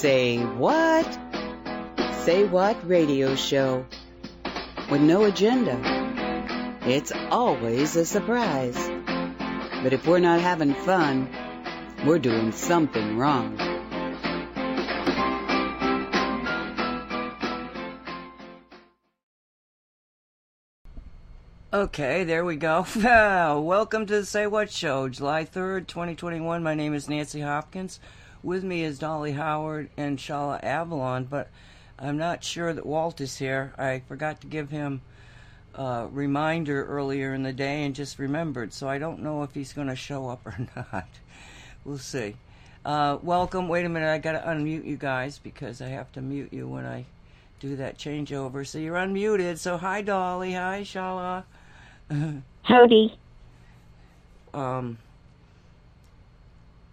Say what? Say what radio show with no agenda. It's always a surprise. But if we're not having fun, we're doing something wrong. Okay, there we go. Welcome to the Say What Show, July 3rd, 2021. My name is Nancy Hopkins. With me is Dolly Howard and Shaalaa Avalon, but I'm not sure that Walt is here. I forgot to give him a reminder earlier in the day and just remembered, so I don't know if he's going to show up or not. We'll see. Uh, welcome. Wait a minute, I got to unmute you guys because I have to mute you when I do that changeover. So you're unmuted. So hi, Dolly. Hi, Shaalaa. Howdy. Um,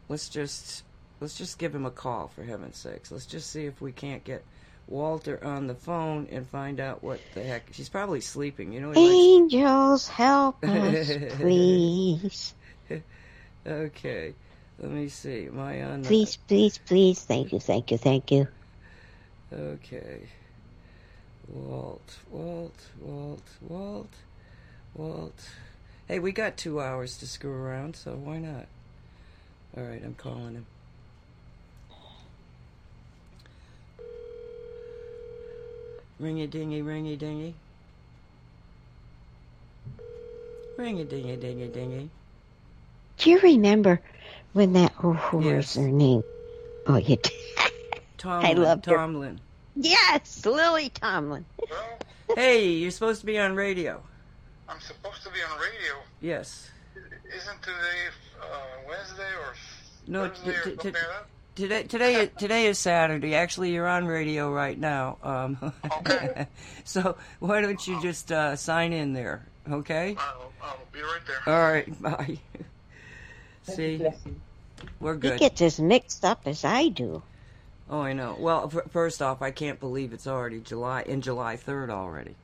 let's just let's just give him a call for heaven's sakes. Let's just see if we can't get Walter on the phone and find out what the heck. She's probably sleeping. You know. he likes- Angels, help us, please. okay. Let me see. Am I on? the- Please, please, please. Thank you, thank you, thank you. Okay. Walt, Walt, Walt, Walt, Walt. Hey, we got two hours to screw around, so why not? All right, I'm calling him. Ringy dingy, ringy dingy. Ringy dingy, dingy, dingy. Do you remember when that, oh, who Yes. was her name? Oh, you did. Tomlin. loved her. Tomlin. Yes, Lily Tomlin. Well, Hey, you're supposed to be on radio. I'm supposed to be on radio. Yes. Isn't today uh, Wednesday or No, Thursday or t- t- something t- like that? Today, today, today is Saturday. Actually, you're on radio right now. Um, Okay. so why don't you just uh, sign in there, okay? I'll, I'll be right there. All right, bye. See, we're He good. gets as mixed up as I do. Oh, I know. Well, f- first off, I can't believe it's already July in July third already.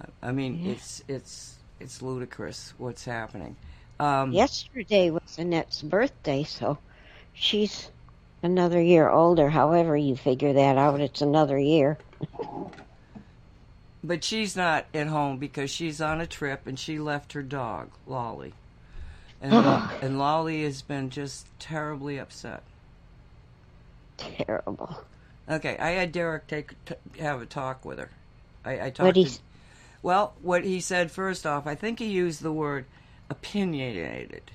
Uh, I mean, Yeah. it's it's it's ludicrous what's happening. Um, Yesterday was Annette's birthday, so she's another year older. However, you figure that out, it's another year. But she's not at home because she's on a trip and she left her dog, Lolly. And, Lo- and Lolly has been just terribly upset. Terrible. Okay, I had Derek take t- have a talk with her. I, I talked. To- well, what he said first off, I think he used the word opinionated.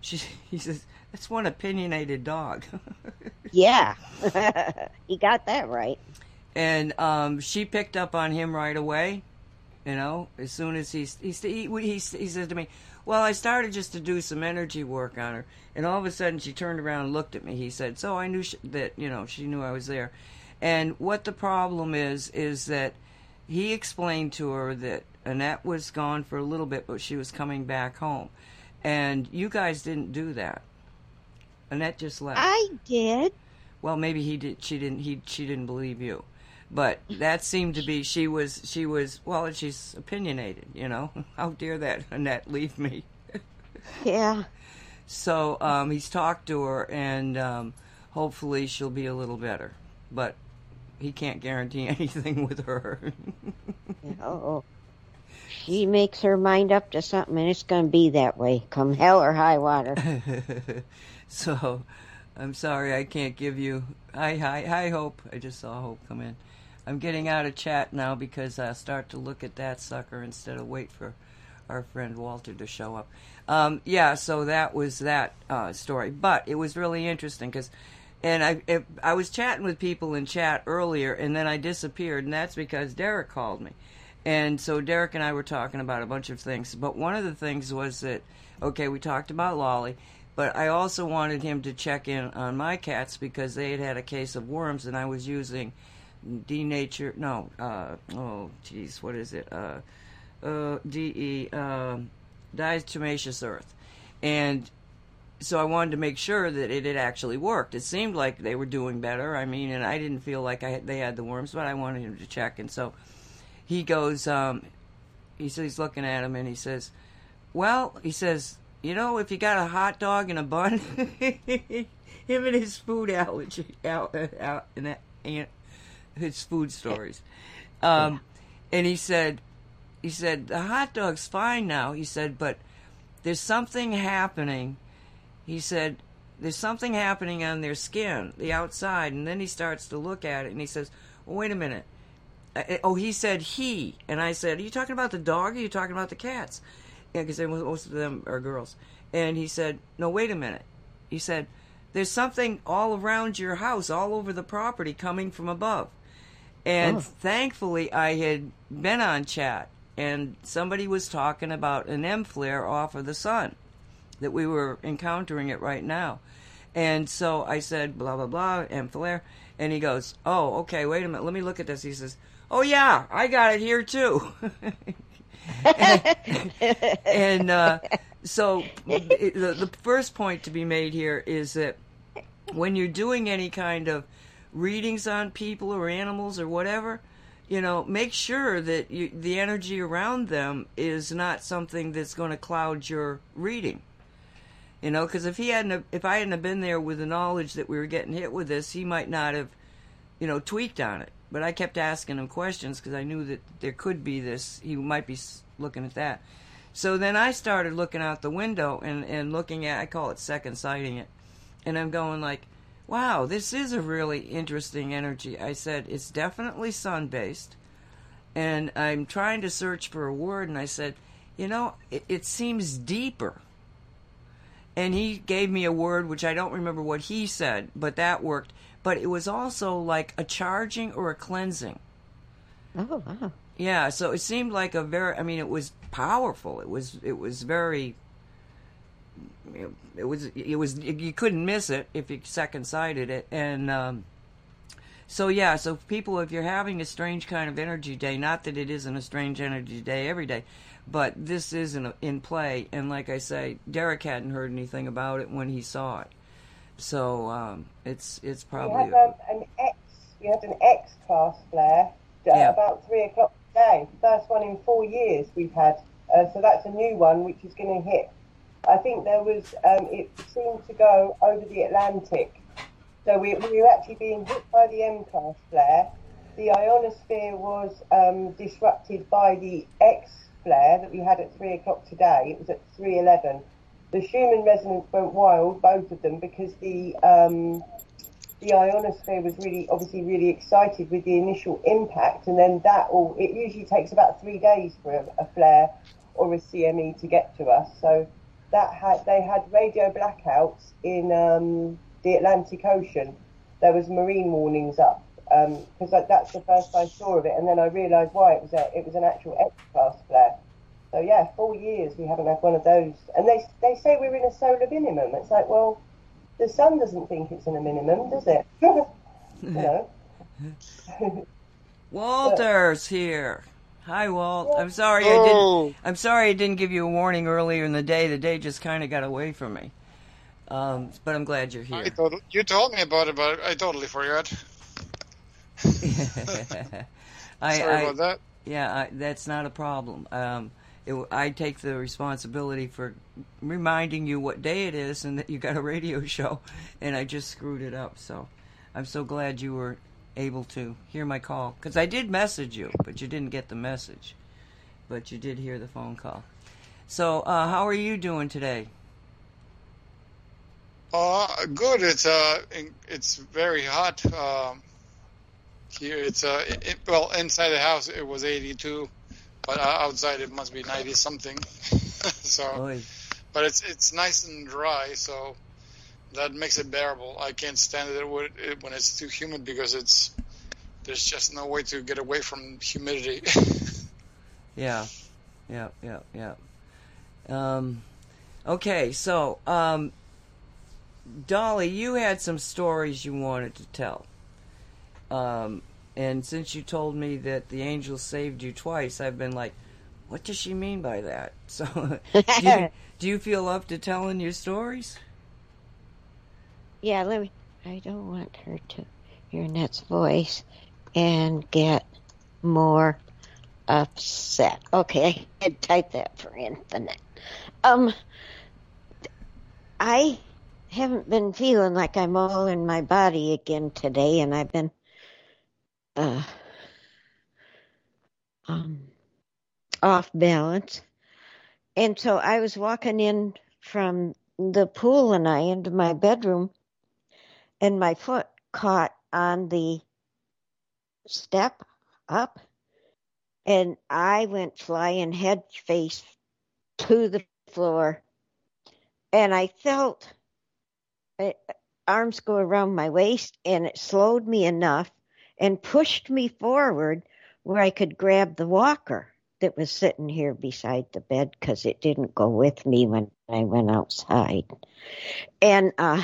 She, he says that's one opinionated dog. yeah, he got that right. and um, she picked up on him right away. You know, as soon as he he he, he, he said to me, "Well, I started just to do some energy work on her, and all of a sudden she turned around and looked at me." He said, "So I knew sh that you know she knew I was there." And what the problem is is that he explained to her that Annette was gone for a little bit, but she was coming back home, and you guys didn't do that. Annette just left. I did. Well, maybe he did. She didn't. He she didn't believe you, but that seemed to be. She was. She was. Well, she's opinionated. You know. How dare that Annette leave me? Yeah. So um, he's talked to her, and um, hopefully she'll be a little better. But he can't guarantee anything with her. Oh. She makes her mind up to something, and it's going to be that way, come hell or high water. So I'm sorry I can't give you. Hi, hi, hi, Hope. I just saw Hope come in. I'm getting out of chat now because I start to look at that sucker instead of wait for our friend Walter to show up. Um, yeah, so that was that uh, story, but it was really interesting because, and I it, I was chatting with people in chat earlier, and then I disappeared, and that's because Derek called me, and so Derek and I were talking about a bunch of things, but one of the things was that okay, we talked about Lolly, but I also wanted him to check in on my cats because they had had a case of worms, and I was using denature no uh oh geez what is it uh uh de um diatomaceous earth and so I wanted to make sure that it had actually worked. It seemed like they were doing better. I mean, and I didn't feel like I had, they had the worms, but I wanted him to check. And so he goes, um, he says he's looking at him, and he says, "Well," he says, you know, if you got a hot dog and a bun, him and his food allergy, out, out, and, and his food stories. Um, and he said, he said the hot dog's fine now. He said, but there's something happening. He said there's something happening on their skin, the outside, and then he starts to look at it and he says, well, wait a minute. Uh, oh, he said he, and I said, are you talking about the dog? Or are you talking about the cats? Yeah, because most of them are girls. And he said, no, wait a minute. He said, there's something all around your house, all over the property, coming from above. And Oh. thankfully, I had been on chat, and somebody was talking about an M flare off of the sun, that we were encountering it right now. And so I said, blah, blah, blah, M flare. And he goes, oh, okay, wait a minute, let me look at this. He says, oh, yeah, I got it here too. and uh, so the, the first point to be made here is that when you're doing any kind of readings on people or animals or whatever, you know, make sure that you, the energy around them is not something that's going to cloud your reading. You know, because if he hadn't, if I hadn't been there with the knowledge that we were getting hit with this, he might not have, you know, tweaked on it. But I kept asking him questions because I knew that there could be this. He might be looking at that. So then I started looking out the window and and looking at. I call it second sighting it, and I'm going like, wow, this is a really interesting energy. I said it's definitely sun based, and I'm trying to search for a word, and I said, you know, it, it seems deeper and he gave me a word which I don't remember what he said, but that worked. But it was also like a charging or a cleansing. Oh, wow. Yeah, so it seemed like a very I mean it was powerful. It was it was very it was it was you couldn't miss it if you second sighted it and um so yeah, so people if you're having a strange kind of energy day, not that it isn't a strange energy day every day, but this isn't in play and like I say, Derek hadn't heard anything about it when he saw it. So um it's it's probably had um, an X. We had an X class flare Yeah. about three o'clock today. First one in four years we've had. Uh, so that's a new one which is going to hit. I think there was. Um, it seemed to go over the Atlantic. So we, we were actually being hit by the M class flare. The ionosphere was um, disrupted by the X flare that we had at three o'clock today. It was at three eleven. The Schumann resonance went wild, both of them, because the um, the ionosphere was really, obviously, really excited with the initial impact, and then that all. It usually takes about three days for a, a flare or a CME to get to us. So that had they had radio blackouts in um, the Atlantic Ocean. There was marine warnings up because like, that's the first I saw of it, and then I realised why it was a, it was an actual X class flare. So yeah, four years we haven't had one of those, and they they say we're in a solar minimum. It's like, well, the sun doesn't think it's in a minimum, does it? you know. Walter's here. Hi, Walt. I'm sorry I Oh. didn't. I'm sorry I didn't give you a warning earlier in the day. The day just kind of got away from me. Um, but I'm glad you're I here. thought you told me about it, but I totally forgot. I, Sorry I, about that. Yeah, I, that's not a problem. Um, it, I take the responsibility for reminding you what day it is and that you got a radio show, and I just screwed it up. So I'm so glad you were able to hear my call because I did message you, but you didn't get the message, but you did hear the phone call. So uh, how are you doing today? Uh, good. It's uh, it's very hot. Um, here it's uh, it, well inside the house it was 82, but uh, outside it must be 90 something. so, Oy. but it's it's nice and dry, so that makes it bearable. I can't stand it when it- when it's too humid because it's there's just no way to get away from humidity. Yeah, yeah, yeah, yeah. Um, okay, so um, Dolly, you had some stories you wanted to tell. Um, and since you told me that the angels saved you twice, I've been like, what does she mean by that? So, do, you, do you feel up to telling your stories? Yeah, let me. I don't want her to hear Annette's voice and get more upset. Okay, I had type that for infinite. Um, I haven't been feeling like I'm all in my body again today, and I've been uh, um, off balance. And so I was walking in from the pool and I into my bedroom, and my foot caught on the step up, and I went flying head face to the floor, and I felt uh, arms go around my waist, and it slowed me enough and pushed me forward where I could grab the walker that was sitting here beside the bed because it didn't go with me when I went outside. And uh,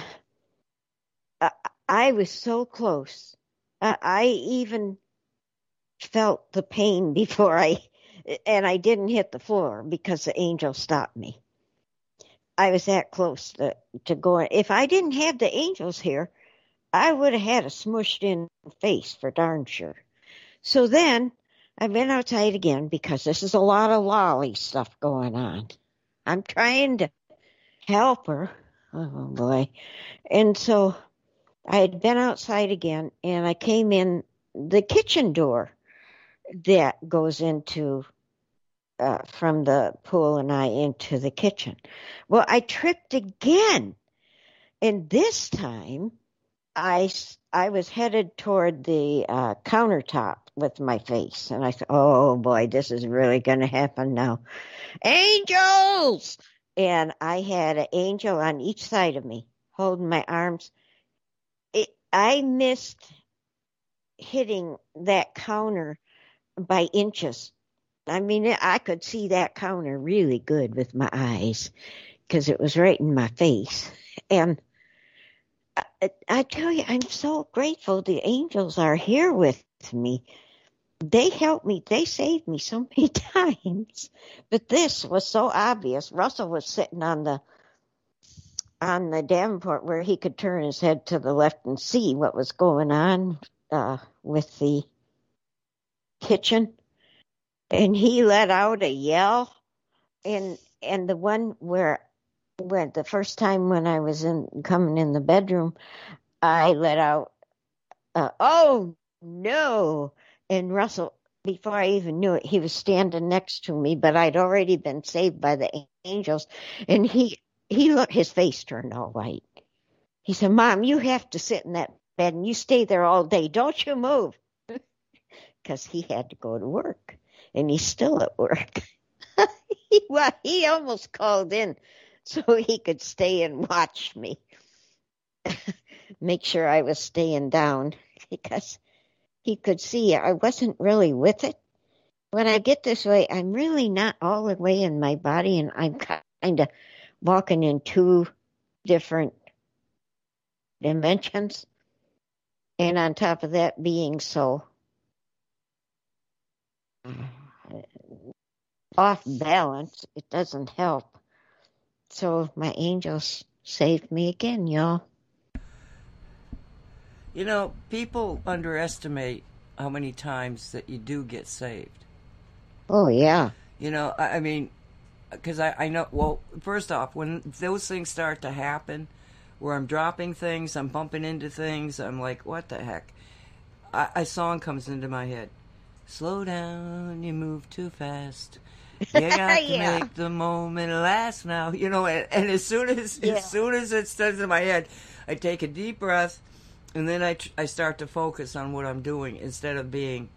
I was so close. I even felt the pain before I, and I didn't hit the floor because the angel stopped me. I was that close to, to going. If I didn't have the angels here, I would have had a smushed in face for darn sure. So then I've been outside again because this is a lot of lolly stuff going on. I'm trying to help her. Oh boy. And so I had been outside again and I came in the kitchen door that goes into uh, from the pool and I into the kitchen. Well, I tripped again. And this time I, I was headed toward the uh, countertop with my face. And I thought, oh boy, this is really going to happen now. Angels! And I had an angel on each side of me holding my arms. It, I missed hitting that counter by inches. I mean, I could see that counter really good with my eyes because it was right in my face. And I, tell you, I'm so grateful the angels are here with me. They helped me. They saved me so many times. But this was so obvious. Russell was sitting on the on the Davenport where he could turn his head to the left and see what was going on uh, with the kitchen, and he let out a yell, and and the one where when the first time when I was in coming in the bedroom, I let out, uh, "Oh no!" And Russell, before I even knew it, he was standing next to me, but I'd already been saved by the angels, and he he looked his face turned all white. He said, "Mom, you have to sit in that bed and you stay there all day. Don't you move," because he had to go to work, and he's still at work. he, well, he almost called in so he could stay and watch me. Make sure I was staying down because he could see I wasn't really with it. When I get this way, I'm really not all the way in my body and I'm kind of walking in two different dimensions. And on top of that, being so off balance, it doesn't help. So my angels saved me again, y'all. You know, people underestimate how many times that you do get saved. Oh, yeah. You know, I, I mean, because I, I know, well, first off, when those things start to happen, where I'm dropping things, I'm bumping into things, I'm like, what the heck? I, a song comes into my head. Slow down, you move too fast. You got to yeah. make the moment last now. You know, and, and as soon as yeah. as soon as it starts in my head, I take a deep breath, and then I I start to focus on what I'm doing instead of being,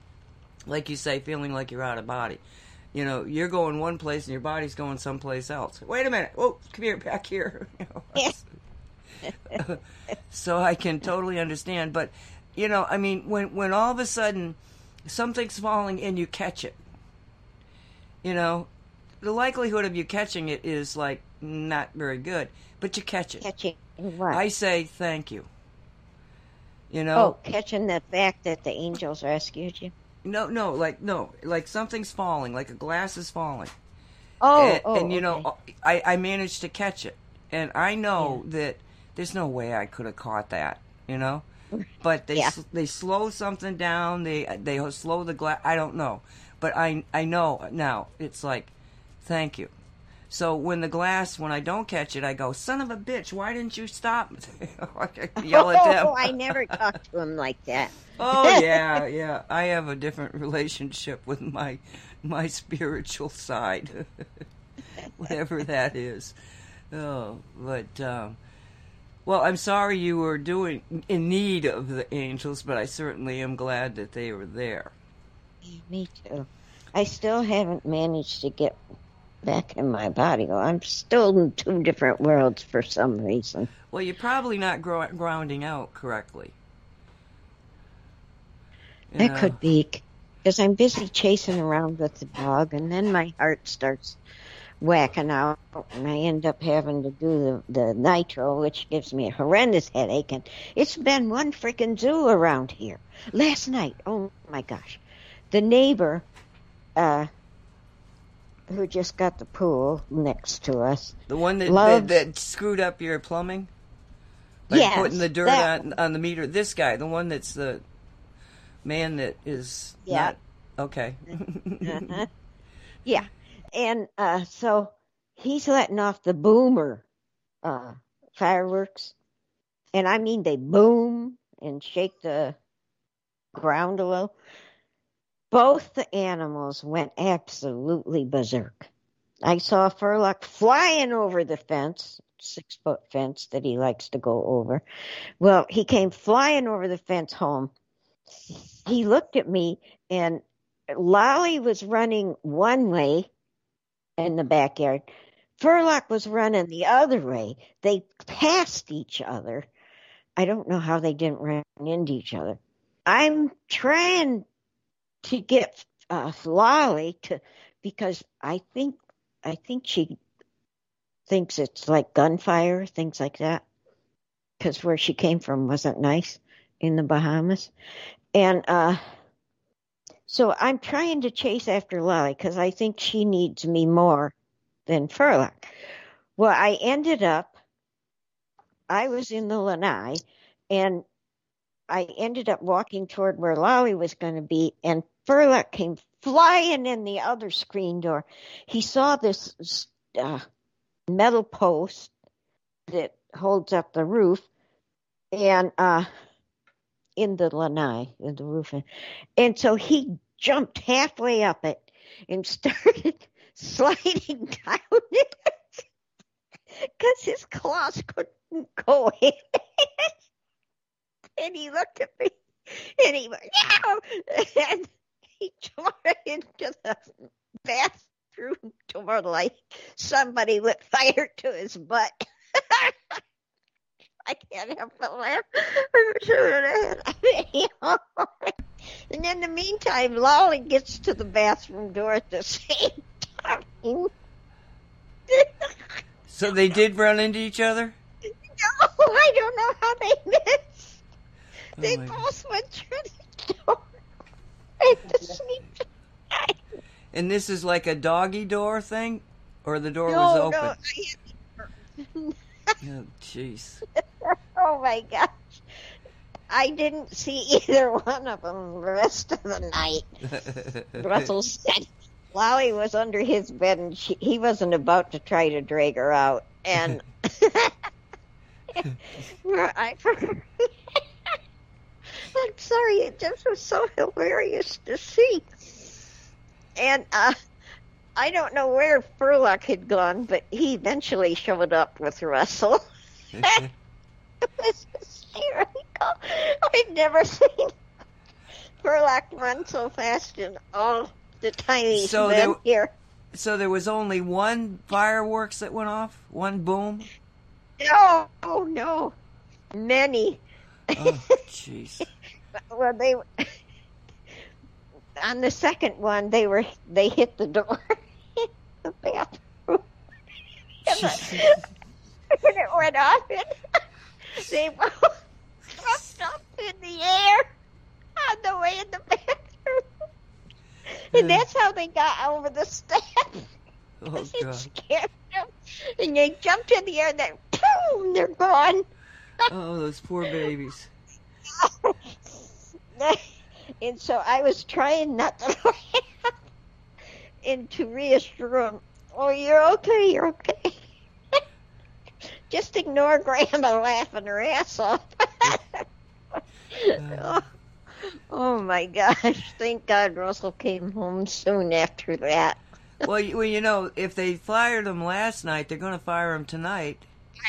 like you say, feeling like you're out of body. You know, you're going one place and your body's going someplace else. Wait a minute. Oh, come here, back here. so I can totally understand, but you know, I mean, when when all of a sudden something's falling and you catch it you know, the likelihood of you catching it is like not very good, but you catch it. Catching what? I say thank you. You know. Oh, catching the fact that the angels rescued you. No, no, like no, like something's falling, like a glass is falling. Oh, and, oh, and you okay. know, I I managed to catch it, and I know Yeah. that there's no way I could have caught that. You know. But they Yeah. they slow something down. They they slow the glass. I don't know, but I I know now. It's like, thank you. So when the glass, when I don't catch it, I go, "Son of a bitch! Why didn't you stop?" Yell at them. Oh, I never talk to him like that. Oh yeah, yeah. I have a different relationship with my my spiritual side, whatever that is. Oh, but um, well, I'm sorry you were doing in need of the angels, but I certainly am glad that they were there. Yeah, me too. I still haven't managed to get back in my body. I'm still in two different worlds for some reason. Well, you're probably not gro- grounding out correctly. You That know. could be because I'm busy chasing around with the dog, and then my heart starts whacking out, and I end up having to do the, the nitro, which gives me a horrendous headache. And it's been one freaking zoo around here. Last night, oh my gosh, the neighbor, uh, who just got the pool next to us, The one that, that that screwed up your plumbing. By Yes, putting the dirt that on, on the meter. This guy, the one that's the man that is Yeah. not okay. Uh-huh. Yeah. And uh so he's letting off the boomer uh fireworks. And I mean they boom and shake the ground a little. Both the animals went absolutely berserk. I saw Furlock flying over the fence, six foot fence that he likes to go over. Well, he came flying over the fence home. He looked at me and Lolly was running one way in the backyard. Furlock was running the other way. They passed each other. I don't know how they didn't run into each other. I'm trying to get uh, Lolly to because I think I think she thinks it's like gunfire, things like that. Because where she came from wasn't nice in the Bahamas, and uh, so I'm trying to chase after Lolly because I think she needs me more than Furlock. Well, I ended up, I was in the lanai, and I ended up walking toward where Lolly was going to be, and Furlock came flying in the other screen door. He saw this uh, metal post that holds up the roof, and uh, in the lanai, in the roof, and so he jumped halfway up it and started sliding down it because his claws couldn't go in. And he looked at me and he went, no! And he tore into the bathroom door like somebody lit fire to his butt. I can't help but laugh. and in the meantime, Lolly gets to the bathroom door at the same time. so they did run into each other. No, I don't know how they missed. Oh They my God. both went through the door at the same time. And this is like a doggy door thing, or the door no, was no, open. I Oh, jeez. Oh my gosh. I didn't see either one of them the rest of the night. Russell said Lolly was under his bed and she, he wasn't about to try to drag her out. And I, I'm sorry, it just was so hilarious to see. And uh, I don't know where Furlock had gone, but he eventually showed up with Russell. it was hysterical. I've never seen Furlock run so fast in all the time he's So been there- here. so there was only one fireworks that went off, one boom. No, oh no, many. Oh, jeez. Well, they on the second one they were they hit the door, the bathroom, and the- when it went off, it, they both jumped up in the air on the way in the bathroom, and that's how they got over the steps. Oh god. scared them, and they jumped in the air, and then boom, they're gone. Oh, those poor babies. and so I was trying not to laugh and to reassure him Oh, you're okay. You're okay. Just ignore Grandma laughing her ass off. oh, oh my gosh! Thank God Russell came home soon after that. well, you, well, you know, if they fired him last night, they're going to fire him tonight.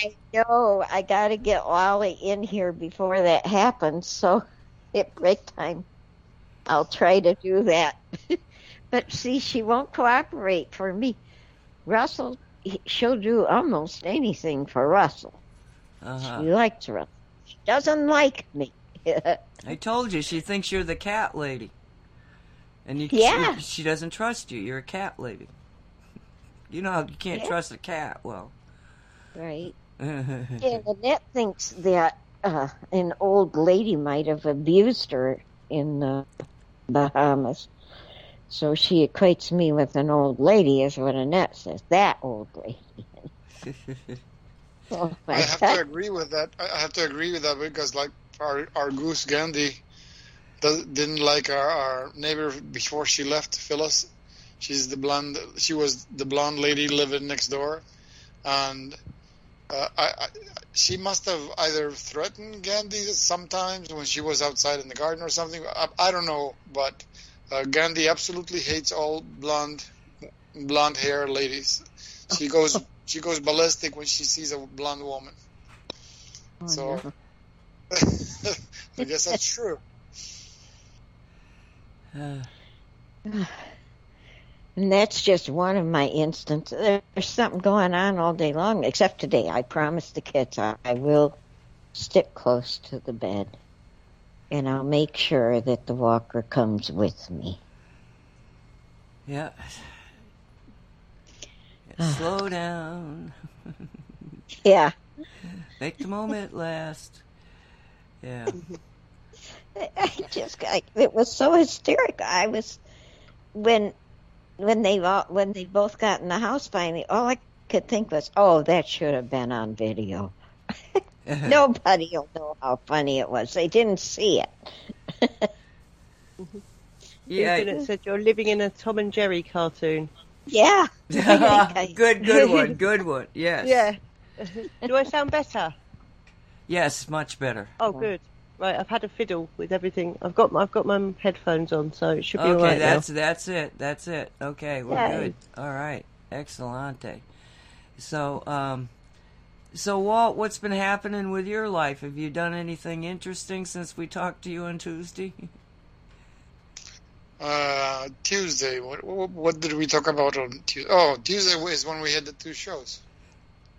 I know. I got to get Wally in here before that happens. So at break time, I'll try to do that. but see, she won't cooperate for me. Russell, she'll do almost anything for Russell. Uh-huh. She likes Russell. She doesn't like me. I told you, she thinks you're the cat lady. And you, Yeah. she, she doesn't trust you. You're a cat lady. You know how you can't Yeah. trust a cat. Well, right. And Annette thinks that uh, an old lady might have abused her in the Bahamas. So she equates me with an old lady, is what Annette says. That old lady. Oh I have God. to agree with that. I I have to agree with that because, like, our our goose Gandhi does, didn't like our, our neighbor before she left Phyllis. She's the blonde. She was the blonde lady living next door, and uh, I, I she must have either threatened Gandhi sometimes when she was outside in the garden or something. I, I don't know, but uh, Gandhi absolutely hates all blonde blonde hair ladies. She goes she goes ballistic when she sees a blonde woman. Oh, So no. I guess that's true. Uh, And that's just one of my instances. There's something going on all day long, except today. I promised the kids I, I will stick close to the bed. And I'll make sure that the walker comes with me. yeah. Yeah, Slow down. Yeah. Make the moment last. Yeah. I- I just I, it was so hysterical. I was when when they all, when they both got in the house finally. All I could think was, "Oh, that should have been on video." Nobody will know how funny it was. They didn't see it. Mm-hmm. yeah. It said you're living in a Tom and Jerry cartoon. Yeah. good, good one, good one. Yes. Yeah. Do I sound better? Yes, much better. Oh, good. Right, I've had a fiddle with everything. I've got my, I've got my headphones on, so it should be Okay, right that's that's it. That's it. Okay, we're Yay. good. All right, excellente. So, um, so Walt, what's been happening with your life? Have you done anything interesting since we talked to you on Tuesday? Uh, Tuesday. What, what what did we talk about on Tuesday? Oh, Tuesday is when we had the two shows.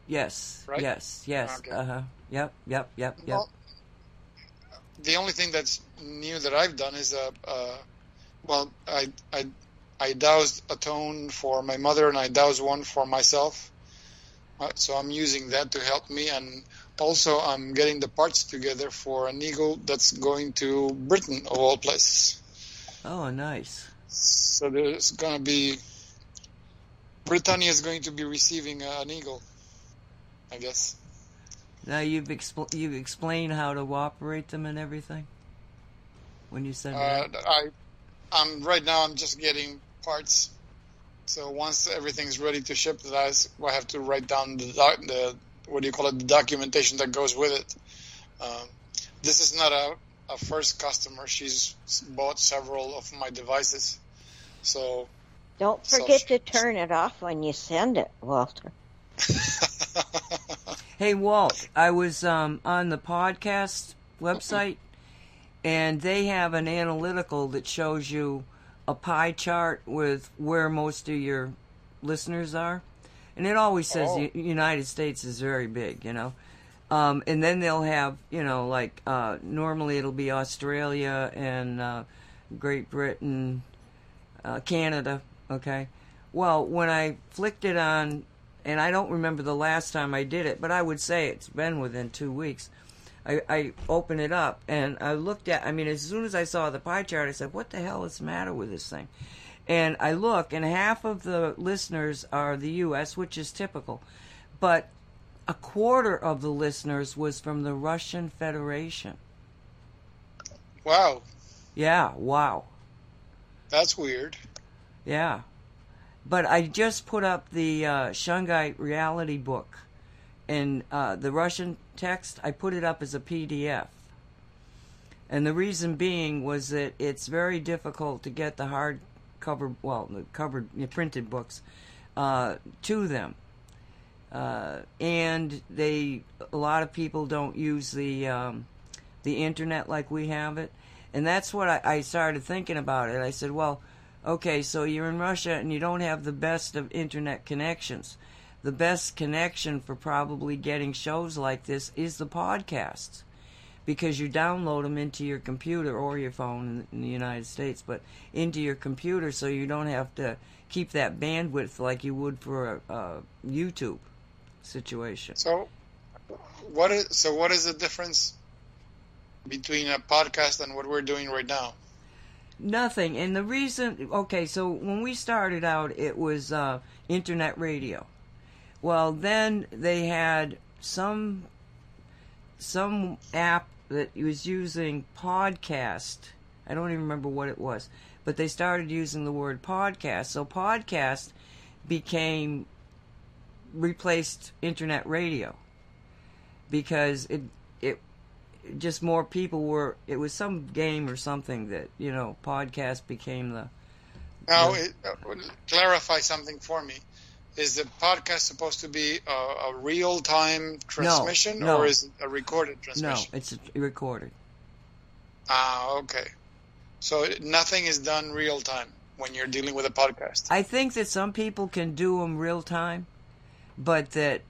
yes, Right? yes, yes. Okay. Uh huh. Yep, yep, yep, yep. Well, the only thing that's new that I've done is uh, uh well, I I I dowsed a tone for my mother and I dowsed one for myself. Uh, so I'm using that to help me, and also I'm getting the parts together for an eagle that's going to Britain of all places. Oh, nice. So there's going to be Britannia is going to be receiving uh, an eagle, I guess. Now you've expl- you've explained how to operate them and everything. When you said Uh, that. I, I'm right now. I'm just getting parts. So once everything's ready to ship, that I, s- I have to write down the, doc, the what do you call it, the documentation that goes with it. Um, this is not a, a first customer. She's bought several of my devices. So Don't So- forget to turn it off when you send it, Walter. Hey Walt, I was um, on the podcast website, and they have an analytical that shows you a pie chart with where most of your listeners are, and it always says Oh. the United States is very big, you know. Um, and then they'll have, you know, like uh, normally it'll be Australia and uh, Great Britain, uh, Canada. Okay. Well, when I flicked it on, and I don't remember the last time I did it, but I would say it's been within two weeks. I, I opened it up and I looked at. I mean, as soon as I saw the pie chart, I said, "What the hell is the matter with this thing?" And I look, and half of the listeners are the U.S., which is typical, but a quarter of the listeners was from the Russian Federation. wow, Yeah, wow. that's weird. Yeah. But I just put up the uh, Shungite reality book and uh, the Russian text. I put it up as a PDF. And the reason being was that it's very difficult to get the hard cover, well, the covered printed books uh, to them. Uh, and they, a lot of people don't use the um, the internet like we have it, and that's what I, I started thinking about it. I said, well, okay, so you're in Russia and you don't have the best of internet connections. The best connection for probably getting shows like this is the podcasts because you download them into your computer or your phone in, the United States, but into your computer so you don't have to keep that bandwidth like you would for a, a YouTube situation. So, what is so? What is the difference between a podcast and what we're doing right now? Nothing. And the reason, okay, so when we started out, it was uh, internet radio. Well, then they had some some app that was using podcast. I don't even remember what it was, but they started using the word podcast. So podcast became replaced internet radio because it it just more people were it was some game or something that you know podcast became the now the, it, uh, clarify something for me is the podcast supposed to be a, a real time transmission no, no. or is it a recorded transmission no it's recorded ah okay so nothing is done real time when you're dealing with a podcast i think that some people can do them real time but that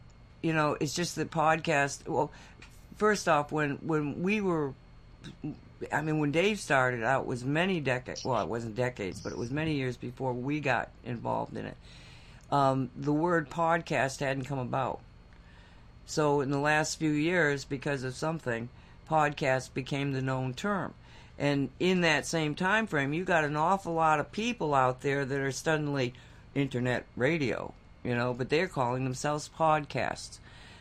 you know it's just the podcast. Well, first off, when when we were, I mean, when Dave started out, it was many decades. Well, it wasn't decades, but it was many years before we got involved in it. Um, the word podcast hadn't come about. So in the last few years, because of something, podcast became the known term. And in that same time frame, you got an awful lot of people out there that are suddenly internet radio you know, but they're calling themselves podcasts.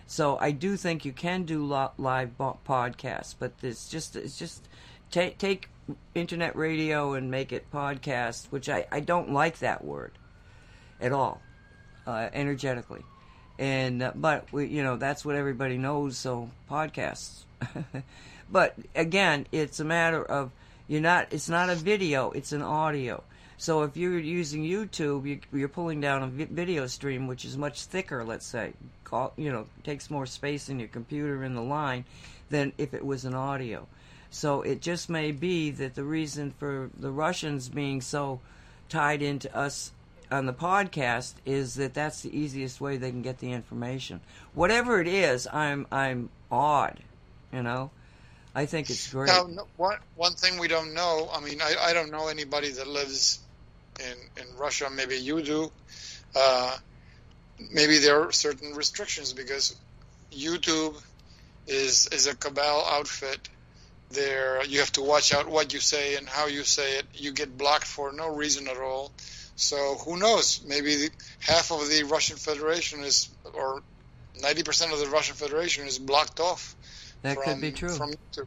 So I do think you can do live podcasts, but it's just it's just take take internet radio and make it podcast, which I I don't like that word at all, uh, energetically, and uh, but we, you know that's what everybody knows. So podcasts, but again, it's a matter of you're not. It's not a video. It's an audio. So if you're using YouTube, you, are pulling down a video stream, which is much thicker, let's say, call, you know, takes more space in your computer in the line than if it was an audio. So it just may be that the reason for the Russians being so tied into us on the podcast is that that's the easiest way they can get the information. Whatever it is, I'm I'm awed, you know. I think it's great. Now, one one thing we don't know. I mean, I, I don't know anybody that lives in in Russia. Maybe you do. Uh, maybe there are certain restrictions because YouTube is is a cabal outfit. There, you have to watch out what you say and how you say it. You get blocked for no reason at all. So who knows? Maybe the, half of the Russian Federation is, or ninety percent of the Russian Federation is blocked off. That from, could be true. From YouTube.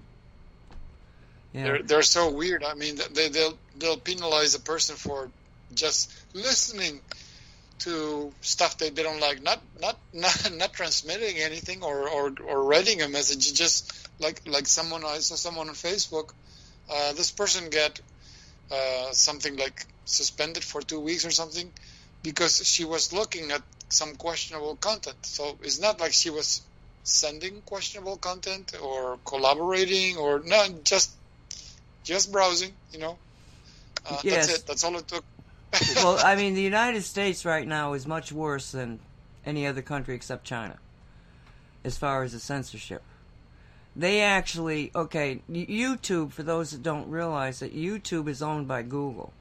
Yeah. They're they're so weird. I mean, they they'll they'll penalize a person for just listening to stuff that they don't like, not not not, not transmitting anything or, or or writing a message. Just like like someone I saw someone on Facebook. Uh, this person get uh, something like suspended for two weeks or something because she was looking at some questionable content. So it's not like she was sending questionable content or collaborating or not just just browsing, you know. Uh, yes. That's it. That's all it took. Well, I mean, the United States right now is much worse than any other country except China as far as the censorship. They actually, okay, YouTube, for those that don't realize that YouTube is owned by Google.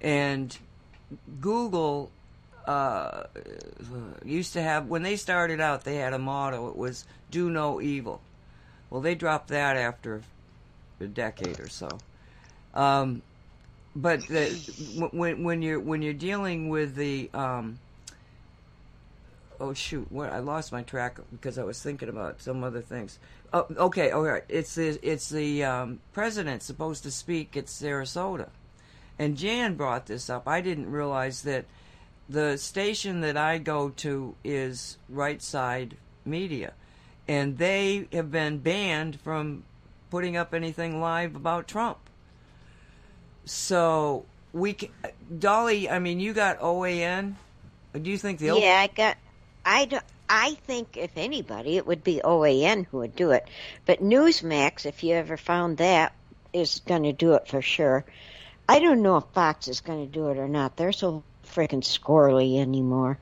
And Google uh, used to have, when they started out, they had a motto. It was, do no evil. Well, they dropped that after a decade or so. Um, but the, when when you're when you're dealing with the um, oh shoot, what I lost my track because I was thinking about some other things. Oh, okay, all right. It's the it's the um, president supposed to speak at Sarasota, and Jan brought this up. I didn't realize that the station that I go to is Right Side Media, and they have been banned from putting up anything live about Trump. So we, can, Dolly. I mean, you got OAN. Do you think they'll? Yeah, I got. I don't. I think if anybody, it would be OAN who would do it. But Newsmax, if you ever found that, is going to do it for sure. I don't know if Fox is going to do it or not. They're so freaking squirrely anymore.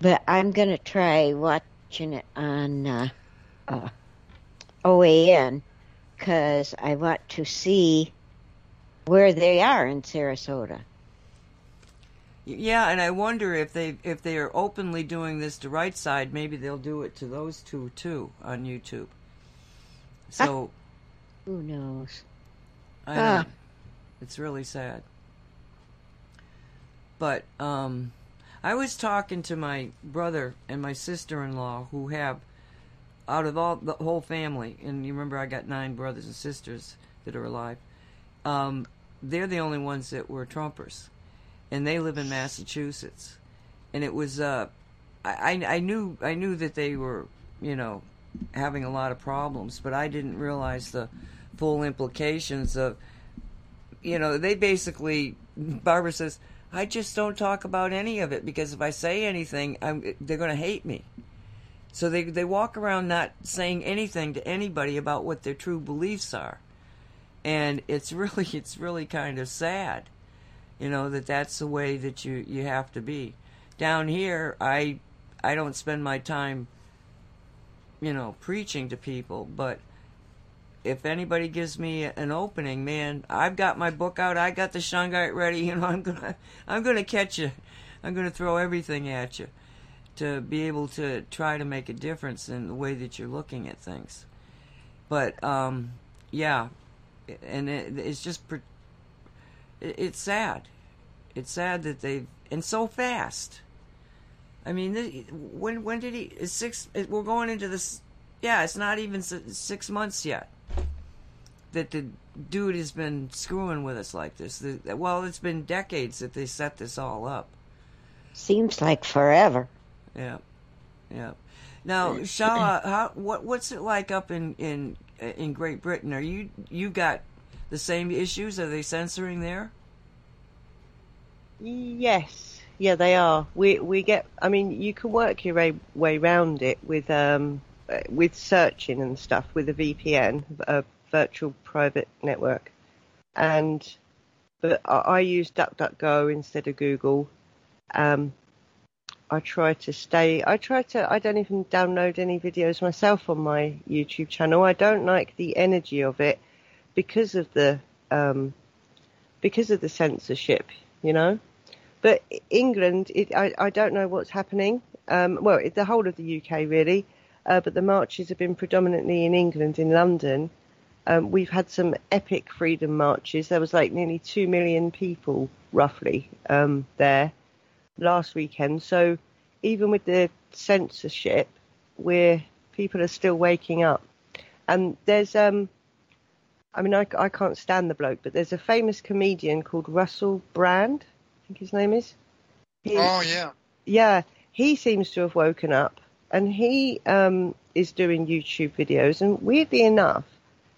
But I'm going to try watching it on uh, uh, OAN because I want to see where they are in Sarasota. Yeah, and I wonder if they if they are openly doing this to right side, maybe they'll do it to those two too on YouTube. So Who knows? I know. Ah. It's really sad. But um, I was talking to my brother and my sister-in-law who have, out of all the whole family, and you remember I got nine brothers and sisters that are alive. Um, they're the only ones that were Trumpers, and they live in Massachusetts. And it was, uh, I, I knew I knew that they were, you know, having a lot of problems, but I didn't realize the full implications of you know, they basically, Barbara says, I just don't talk about any of it because if I say anything, I'm, they're going to hate me. So they, they walk around not saying anything to anybody about what their true beliefs are. And it's really, it's really kind of sad, you know, that that's the way that you, you have to be. Down here, I, I don't spend my time, you know, preaching to people, but if anybody gives me an opening, man, I've got my book out. I got the shungite ready. You know, I'm gonna, I'm gonna catch you. I'm gonna throw everything at you to be able to try to make a difference in the way that you're looking at things. But um, yeah, and it, it's just, it, it's sad. It's sad that they've and so fast. I mean, th- when when did he? It's six. It, we're going into this. Yeah, it's not even six months yet that the dude has been screwing with us like this. The, well, it's been decades that they set this all up. Seems like forever. Yeah, yeah. Now, Shaalaa, how what what's it like up in in in Great Britain? Are you you got the same issues? Are they censoring there? Yes, yeah, they are. We we get. I mean, you can work your way way round it with um uh, with searching and stuff with a VPN, a virtual private network, and but I, I use DuckDuckGo instead of Google. Um, I try to stay. I try to. I don't even download any videos myself on my YouTube channel. I don't like the energy of it because of the um, because of the censorship. You know, but England, it, I I don't know what's happening. Um, well, the whole of the UK really, uh, but the marches have been predominantly in England, in London. Um, we've had some epic freedom marches. There was like nearly two million people, roughly, um, there last weekend. So even with the censorship, we're people are still waking up. And there's um, I mean, I, I can't stand the bloke, but there's a famous comedian called Russell Brand. I think his name is. He- Oh yeah. yeah, he seems to have woken up, and he um, is doing YouTube videos. And weirdly enough,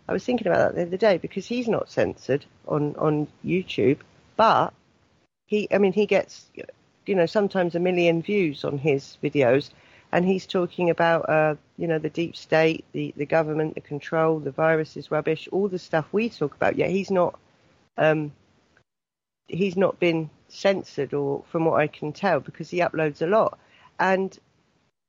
I was thinking about that the other day because he's not censored on on YouTube, but he, I mean, he gets, you know, sometimes a million views on his videos, and he's talking about, uh, you know, the deep state, the the government, the control, the virus is rubbish, all the stuff we talk about. Yet he's not, um, he's not been censored, or from what I can tell, because he uploads a lot, and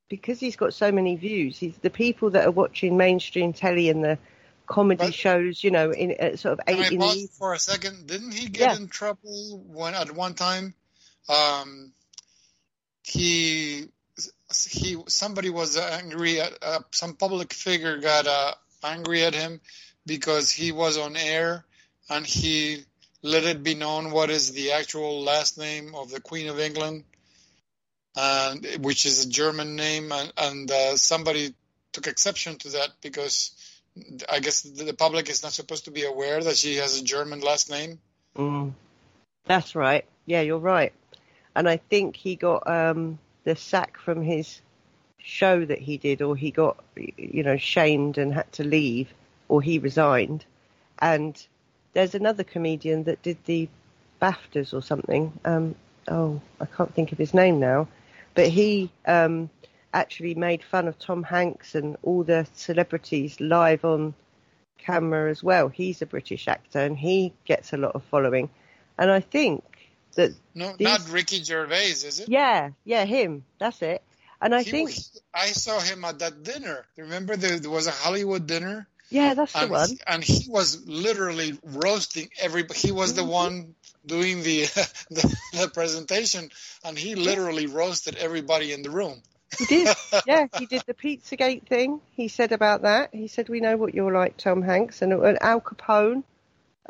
because he's got so many views, he's the people that are watching mainstream telly and the comedy But- shows, you know, in uh, sort of eight I in the for a second? Didn't he get Yeah. in trouble when at one time? Um, he he somebody was angry at uh, some public figure got uh, angry at him because he was on air and he let it be known what is the actual last name of the Queen of England, and which is a German name, and, and uh, somebody took exception to that because I guess the public is not supposed to be aware that she has a German last name. Mm. That's right. Yeah, you're right. And I think he got um, the sack from his show that he did, or he got you know shamed and had to leave, or he resigned. And there's another comedian that did the BAFTAs or something. Um, oh, I can't think of his name now, but he um, actually made fun of Tom Hanks and all the celebrities live on camera as well. He's a British actor and he gets a lot of following. And I think that No, these- not Ricky Gervais, is it? yeah, yeah, him. That's it. And I He- think he- I saw him at that dinner. Remember, there, there was a Hollywood dinner, yeah, that's the and, one. and he was literally roasting everybody. He was the one doing the, the the presentation, and he literally roasted everybody in the room. He did. Yeah, he did the Pizzagate thing. He said about that. He said, "We know what you're like, Tom Hanks." And, and Al Capone,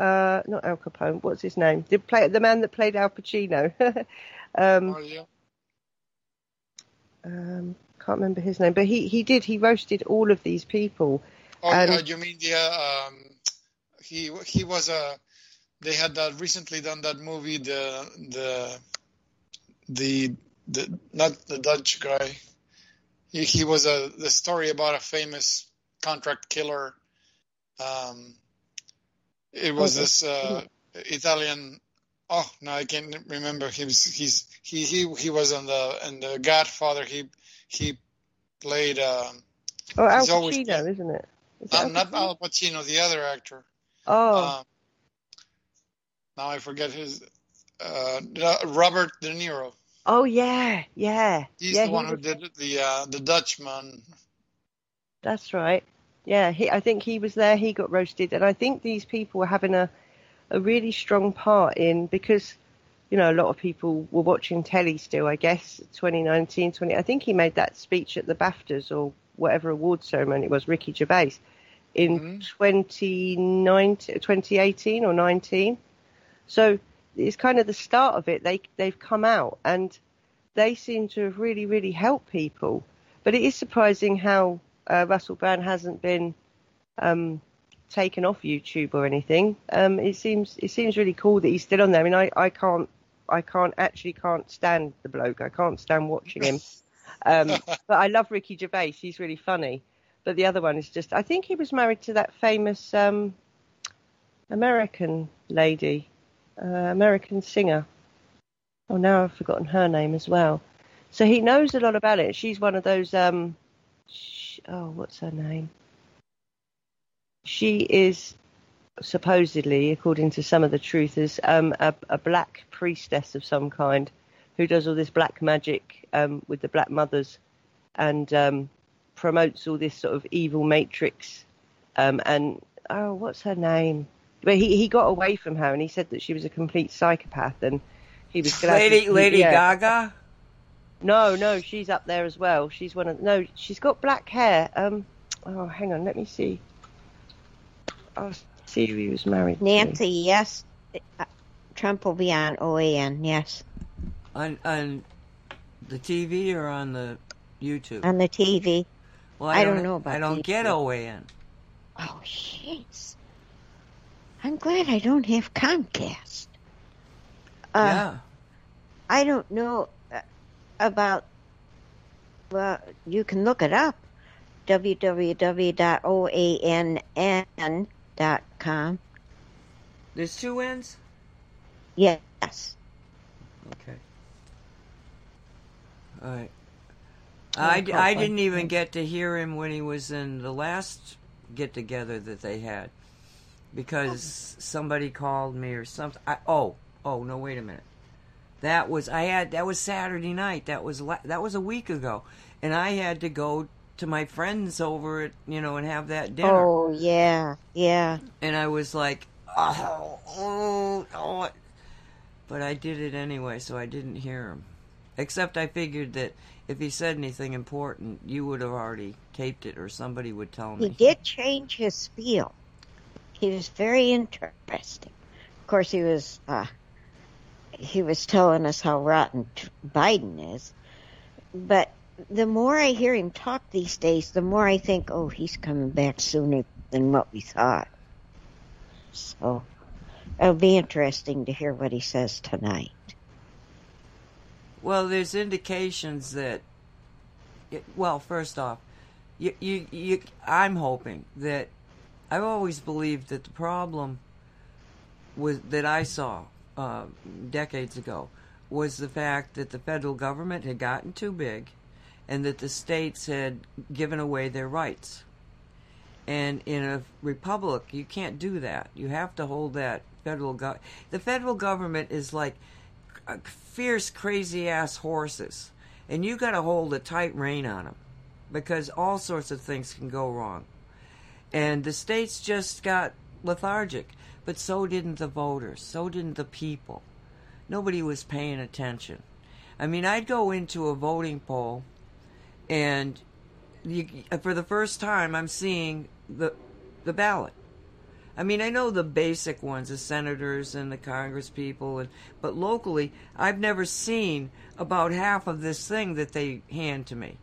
uh, not Al Capone. What's his name? Did play the man that played Al Pacino. um, Oh, yeah. um, can't remember his name, but he he did. He roasted all of these people. Oh, And- uh, you mean the uh, um, he he was a they had that recently done that movie the the the the not the Dutch guy. He he was a the story about a famous contract killer. Um, it was Okay. this uh, Italian. Oh no, I can't remember. He was he's he he he was on the in the Godfather. He he played. Um, Oh, Al He's always Pacino, isn't it? Is uh, Al not Al Pacino, the other actor. Oh, Um, now I forget his. Uh, Robert De Niro. oh yeah, yeah. He's yeah, the he one who did the uh, the Dutchman. That's right. Yeah, he, I think he was there. He got roasted, and I think these people were having a a really strong part in because you know a lot of people were watching telly still. I guess 2019, 20. I think he made that speech at the BAFTAs or whatever award ceremony it was. Ricky Gervais in Mhm. 2018 or 19. So it's kind of the start of it. They they've come out and they seem to have really really helped people. But it is surprising how uh, Russell Brand hasn't been um, taken off YouTube or anything. Um, it seems it seems really cool that he's still on there. I mean, I, I can't I can't actually can't stand the bloke. I can't stand watching him. Um, but I love Ricky Gervais. He's really funny. But the other one is just I think he was married to that famous um, American lady, uh, American singer. Oh, now I've forgotten her name as well. So he knows a lot about it. She's one of those. Um, oh, what's her name? She is supposedly, according to some of the truthers, um, a, a black priestess of some kind who does all this black magic um, with the black mothers and um, promotes all this sort of evil matrix. Um, and oh, what's her name? But he, he got away from her and he said that she was a complete psychopath and he was glad. Lady to- Lady yeah. Gaga. No, no, she's up there as well. She's one of no, she's got black hair. Um, oh, hang on, let me see. I'll see who he was married to. Nancy, yes. Uh, Trump will be on OAN, yes. On on the TV or on the YouTube? On the TV. well, I don't know about I don't get OAN. Oh, jeez. I'm glad I don't have Comcast. Uh, yeah. I don't know about. Well, you can look it up. www.oann.com. There's two ends. Yes. Okay. All right. I, I didn't even get to hear him when he was in the last get together that they had because oh. somebody called me or something. I, oh, oh no, wait a minute. That was I had that was Saturday night. That was that was a week ago, and I had to go to my friends over at you know and have that dinner. Oh, yeah, yeah. and I was like, oh, oh, oh. But I did it anyway, so I didn't hear him. Except I figured that if he said anything important, you would have already taped it or somebody would tell me. He did change his spiel. He was very interesting. Of course, he was uh, he was telling us how rotten Biden is. But the more I hear him talk these days, the more I think, oh, he's coming back sooner than what we thought. So it'll be interesting to hear what he says tonight. Well, there's indications that. Well, first off, you, you, you, I'm hoping that I've always believed that the problem was that I saw uh, decades ago was the fact that the federal government had gotten too big, and that the states had given away their rights. And in a republic, you can't do that. You have to hold that federal go- The federal government is like fierce, crazy ass horses, and you got to hold a tight rein on them because all sorts of things can go wrong. And the states just got lethargic, but so didn't the voters, so didn't the people. Nobody was paying attention. I mean, I'd go into a voting poll, and you, for the first time, I'm seeing the the ballot. I mean, I know the basic ones, the senators and the Congress people, and, but locally, I've never seen about half of this thing that they hand to me.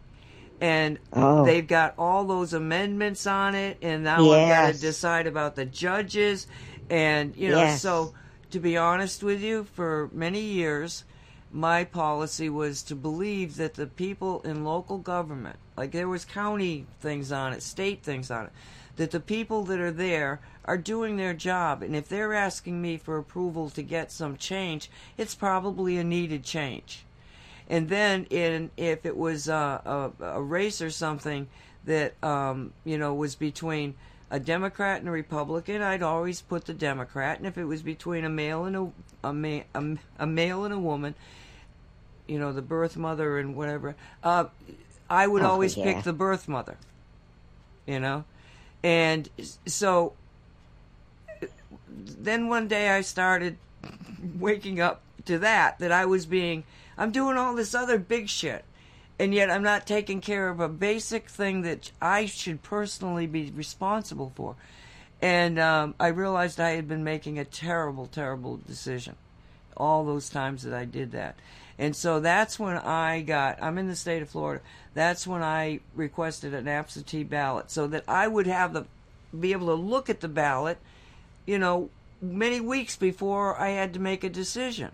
And Oh. they've got all those amendments on it, and now I've got to decide about the judges. And, you know, Yes. so to be honest with you, for many years, my policy was to believe that the people in local government, like there was county things on it, state things on it, that the people that are there are doing their job, and if they're asking me for approval to get some change, it's probably a needed change. And then, in if it was uh, a, a race or something that um, you know was between a Democrat and a Republican, I'd always put the Democrat. And if it was between a male and a a, ma- a, a male and a woman, you know, the birth mother and whatever, uh, I would Oh, always yeah. pick the birth mother. You know, and so then one day I started waking up to that that I was being I'm doing all this other big shit and yet I'm not taking care of a basic thing that I should personally be responsible for. And um, I realized I had been making a terrible, terrible decision all those times that I did that. And so that's when I got, I'm in the state of Florida, that's when I requested an absentee ballot so that I would have the, be able to look at the ballot, you know, many weeks before I had to make a decision.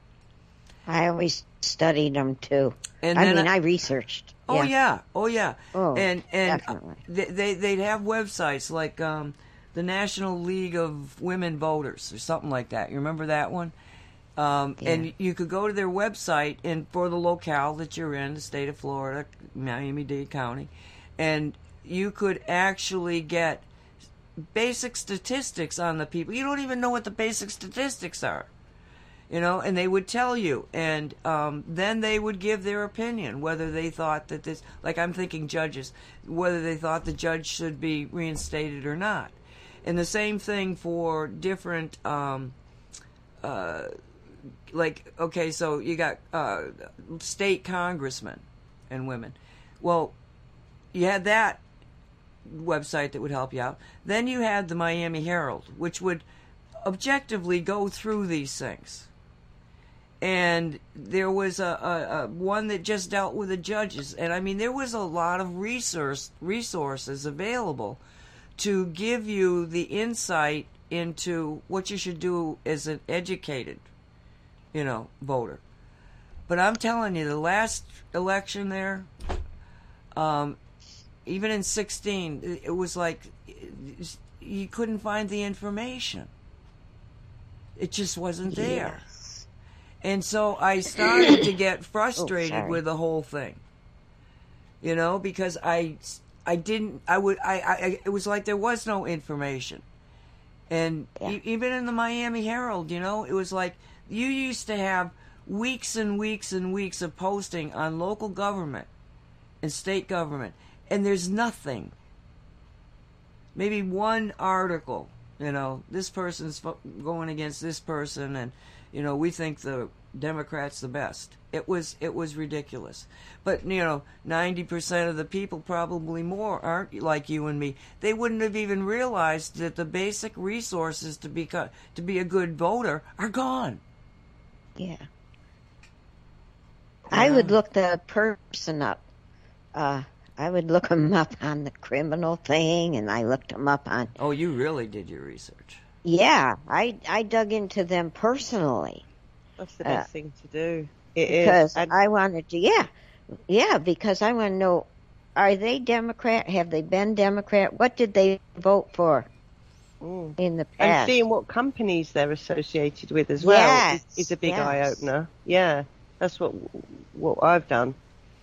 I always studied them too. And I mean, I- I, researched. Oh yeah, oh yeah. Oh, and and definitely. they, they they'd have websites like um, the National League of Women Voters or something like that. You remember that one? Um, Yeah. And you could go to their website and for the locale that you're in, the state of Florida, Miami-Dade County, and you could actually get basic statistics on the people. You don't even know what the basic statistics are you know, and they would tell you, and um, then they would give their opinion whether they thought that this, like I'm thinking judges, whether they thought the judge should be reinstated or not, and the same thing for different, um, uh, like okay, so you got uh, state congressmen and women, well, you had that website that would help you out. Then you had the Miami Herald, which would objectively go through these things. And there was a, a, a one that just dealt with the judges, and I mean there was a lot of resource resources available to give you the insight into what you should do as an educated, you know, voter. But I'm telling you, the last election there, um, even in 16, it- was like you couldn't find the information. It just wasn't there. Yes. And so I started to get oh, frustrated Oh, with the whole thing. You know, because I I didn't I would I, I it was like there was no information. And Yeah. e- even in the Miami Herald, you know, it was like you used to have weeks and weeks and weeks of posting on local government and state government and there's nothing. Maybe one article, you know, this person's going against this person and you know, we think the Democrats the best. It was it was ridiculous. But you know, 90% of the people probably more aren't like you and me. They wouldn't have even realized that the basic resources to be to be a good voter are gone. Yeah. I would look the person up. Uh, I would look them up on the criminal thing, and I looked them up on. Oh, you really did your research. Yeah, I I dug into them personally. That's the Uh, best thing to do. It is. because And- I wanted to. Yeah, yeah, because I want to know: Are they Democrat? Have they been Democrat? What did they vote for Mm. in the past? and seeing what companies they're associated with as well Yes, is, is a big yes. eye opener. Yeah, that's what what I've done.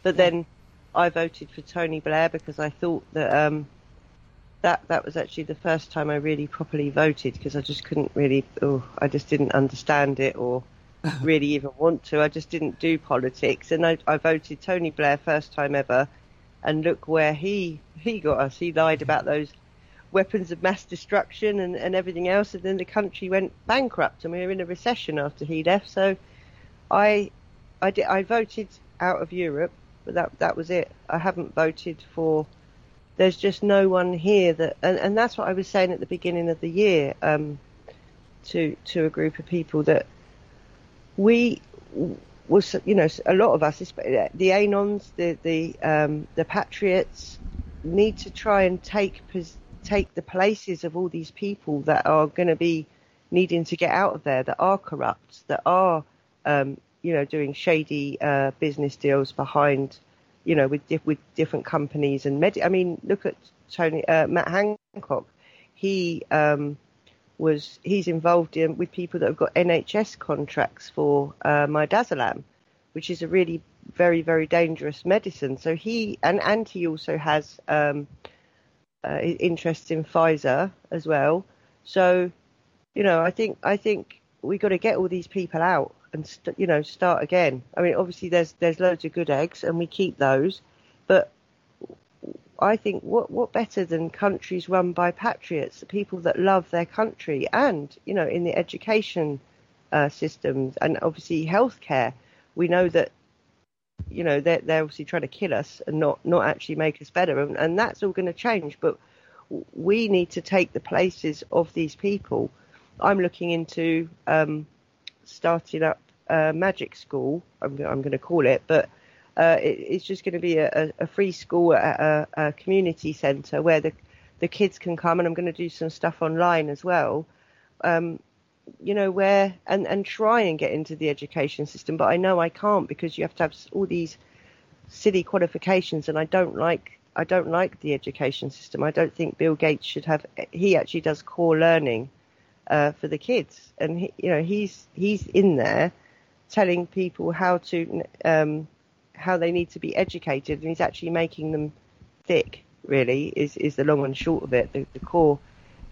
But then I voted for Tony Blair because I thought that um, that that was actually the first time I really properly voted because I just couldn't really. Oh, I just didn't understand it or really even want to. I just didn't do politics, and I, I voted Tony Blair first time ever. And look where he he got us. He lied about those weapons of mass destruction and, and everything else, and then the country went bankrupt, and we were in a recession after he left. So, I, I did, I voted out of Europe, but that that was it. I haven't voted for. There's just no one here that, and, and that's what I was saying at the beginning of the year, um, to to a group of people that we was, you know, a lot of us, the Anons, the the um, the Patriots, need to try and take take the places of all these people that are going to be needing to get out of there, that are corrupt, that are, um, you know, doing shady uh, business deals behind, you know, with with different companies and med. I mean, look at Tony uh, Matt Hancock. He um, was he's involved in with people that have got NHS contracts for uh, midazolam, which is a really very very dangerous medicine. So he and and he also has um, uh, interest in Pfizer as well. So you know, I think I think we got to get all these people out and st- you know start again. I mean, obviously there's there's loads of good eggs and we keep those, but I think what what better than countries run by patriots, the people that love their country, and you know in the education uh, systems and obviously healthcare, we know that you know they're they're obviously trying to kill us and not not actually make us better, and, and that's all going to change. But we need to take the places of these people. I'm looking into um, starting up a magic school. I'm, I'm going to call it, but uh, it, it's just going to be a, a free school at a, a community centre where the the kids can come, and I'm going to do some stuff online as well. Um, you know where and and try and get into the education system, but I know I can't because you have to have all these silly qualifications, and I don't like I don't like the education system. I don't think Bill Gates should have. He actually does core learning uh, for the kids, and he, you know he's he's in there telling people how to um, how they need to be educated, and he's actually making them thick. Really, is is the long and short of it. The, the core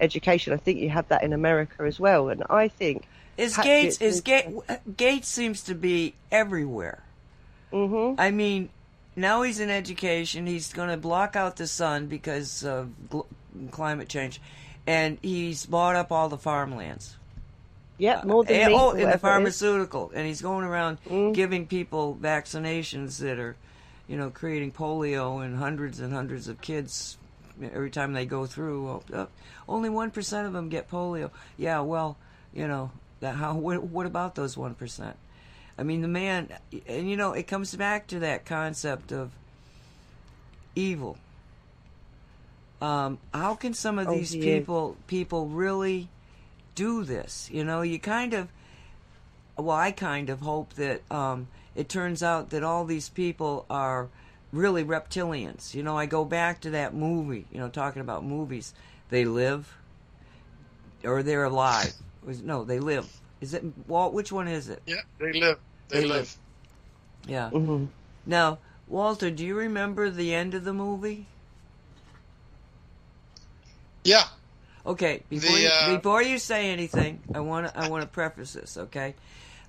education. I think you have that in America as well, and I think Is Gates is Gates Gates seems to be everywhere. hmm I mean, now he's in education. He's going to block out the sun because of gl- climate change, and he's bought up all the farmlands. yeah, more than me, oh, in the whatever it is. pharmaceutical, and he's going around Mm. giving people vaccinations that are, you know, creating polio in hundreds and hundreds of kids every time they go through. Oh, uh, only one percent of them get polio. Yeah, well, you know, that how what, what about those one percent? I mean, the man, and you know, it comes back to that concept of evil. Um, how can some of Oh, these he is. people people really do this? You know, you kind of, well, I kind of hope that um, it turns out that all these people are really reptilians. You know, I go back to that movie. You know, talking about movies, they live or they're alive. No, they live. Is it Walt? Which one is it? Yeah, they live. They, They live. live. Yeah. hmm Now, Walter, do you remember the end of the movie? Yeah. Okay, before The, you, uh, before you say anything, I want to I want to preface this. Okay,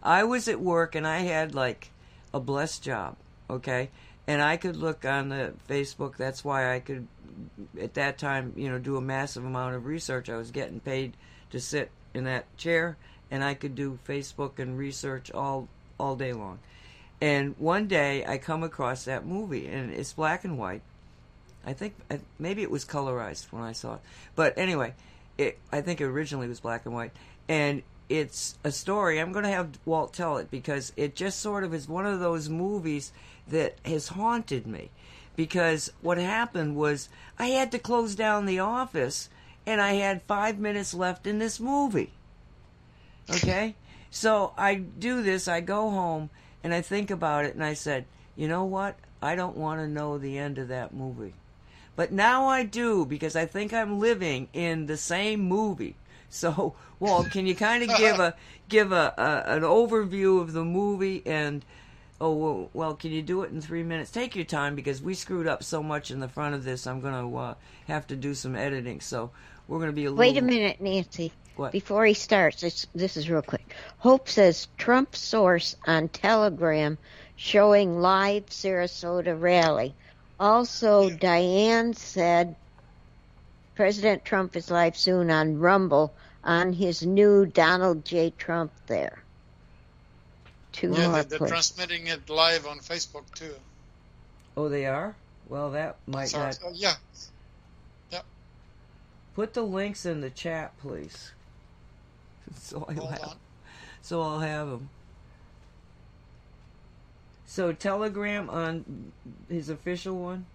I was at work and I had like a blessed job. Okay, and I could look on the Facebook. That's why I could at that time, you know, do a massive amount of research. I was getting paid to sit in that chair, and I could do Facebook and research all all day long. And one day I come across that movie, and it's black and white. I think maybe it was colorized when I saw it, but anyway, it I think it originally was black and white, and it's a story. I'm going to have Walt tell it because it just sort of is one of those movies that has haunted me. Because what happened was I had to close down the office, and I had five minutes left in this movie. Okay? So I do this, I go home, And I think about it and I said, you know what? I don't want to know the end of that movie. But now I do because I think I'm living in the same movie. So, Walt, can you kind of give a give a, a an overview of the movie and oh well, can you do it in three minutes? Take your time because we screwed up so much in the front of this. I'm gonna uh, have to do some editing, so we're gonna be a little. Wait a minute, Nancy. What? Before he starts, this, this is real quick. Hope says Trump source on Telegram showing live Sarasota rally. Also, Diane said President Trump is live soon on Rumble on his new Donald J. Trump there. Two Yeah, more they're, they're clips. transmitting it live on Facebook too. Oh, they are. Well, that might So, not. so, yeah, Put the links in the chat, please. So I'll hold have, on. so I'll have them. So Telegram on his official one.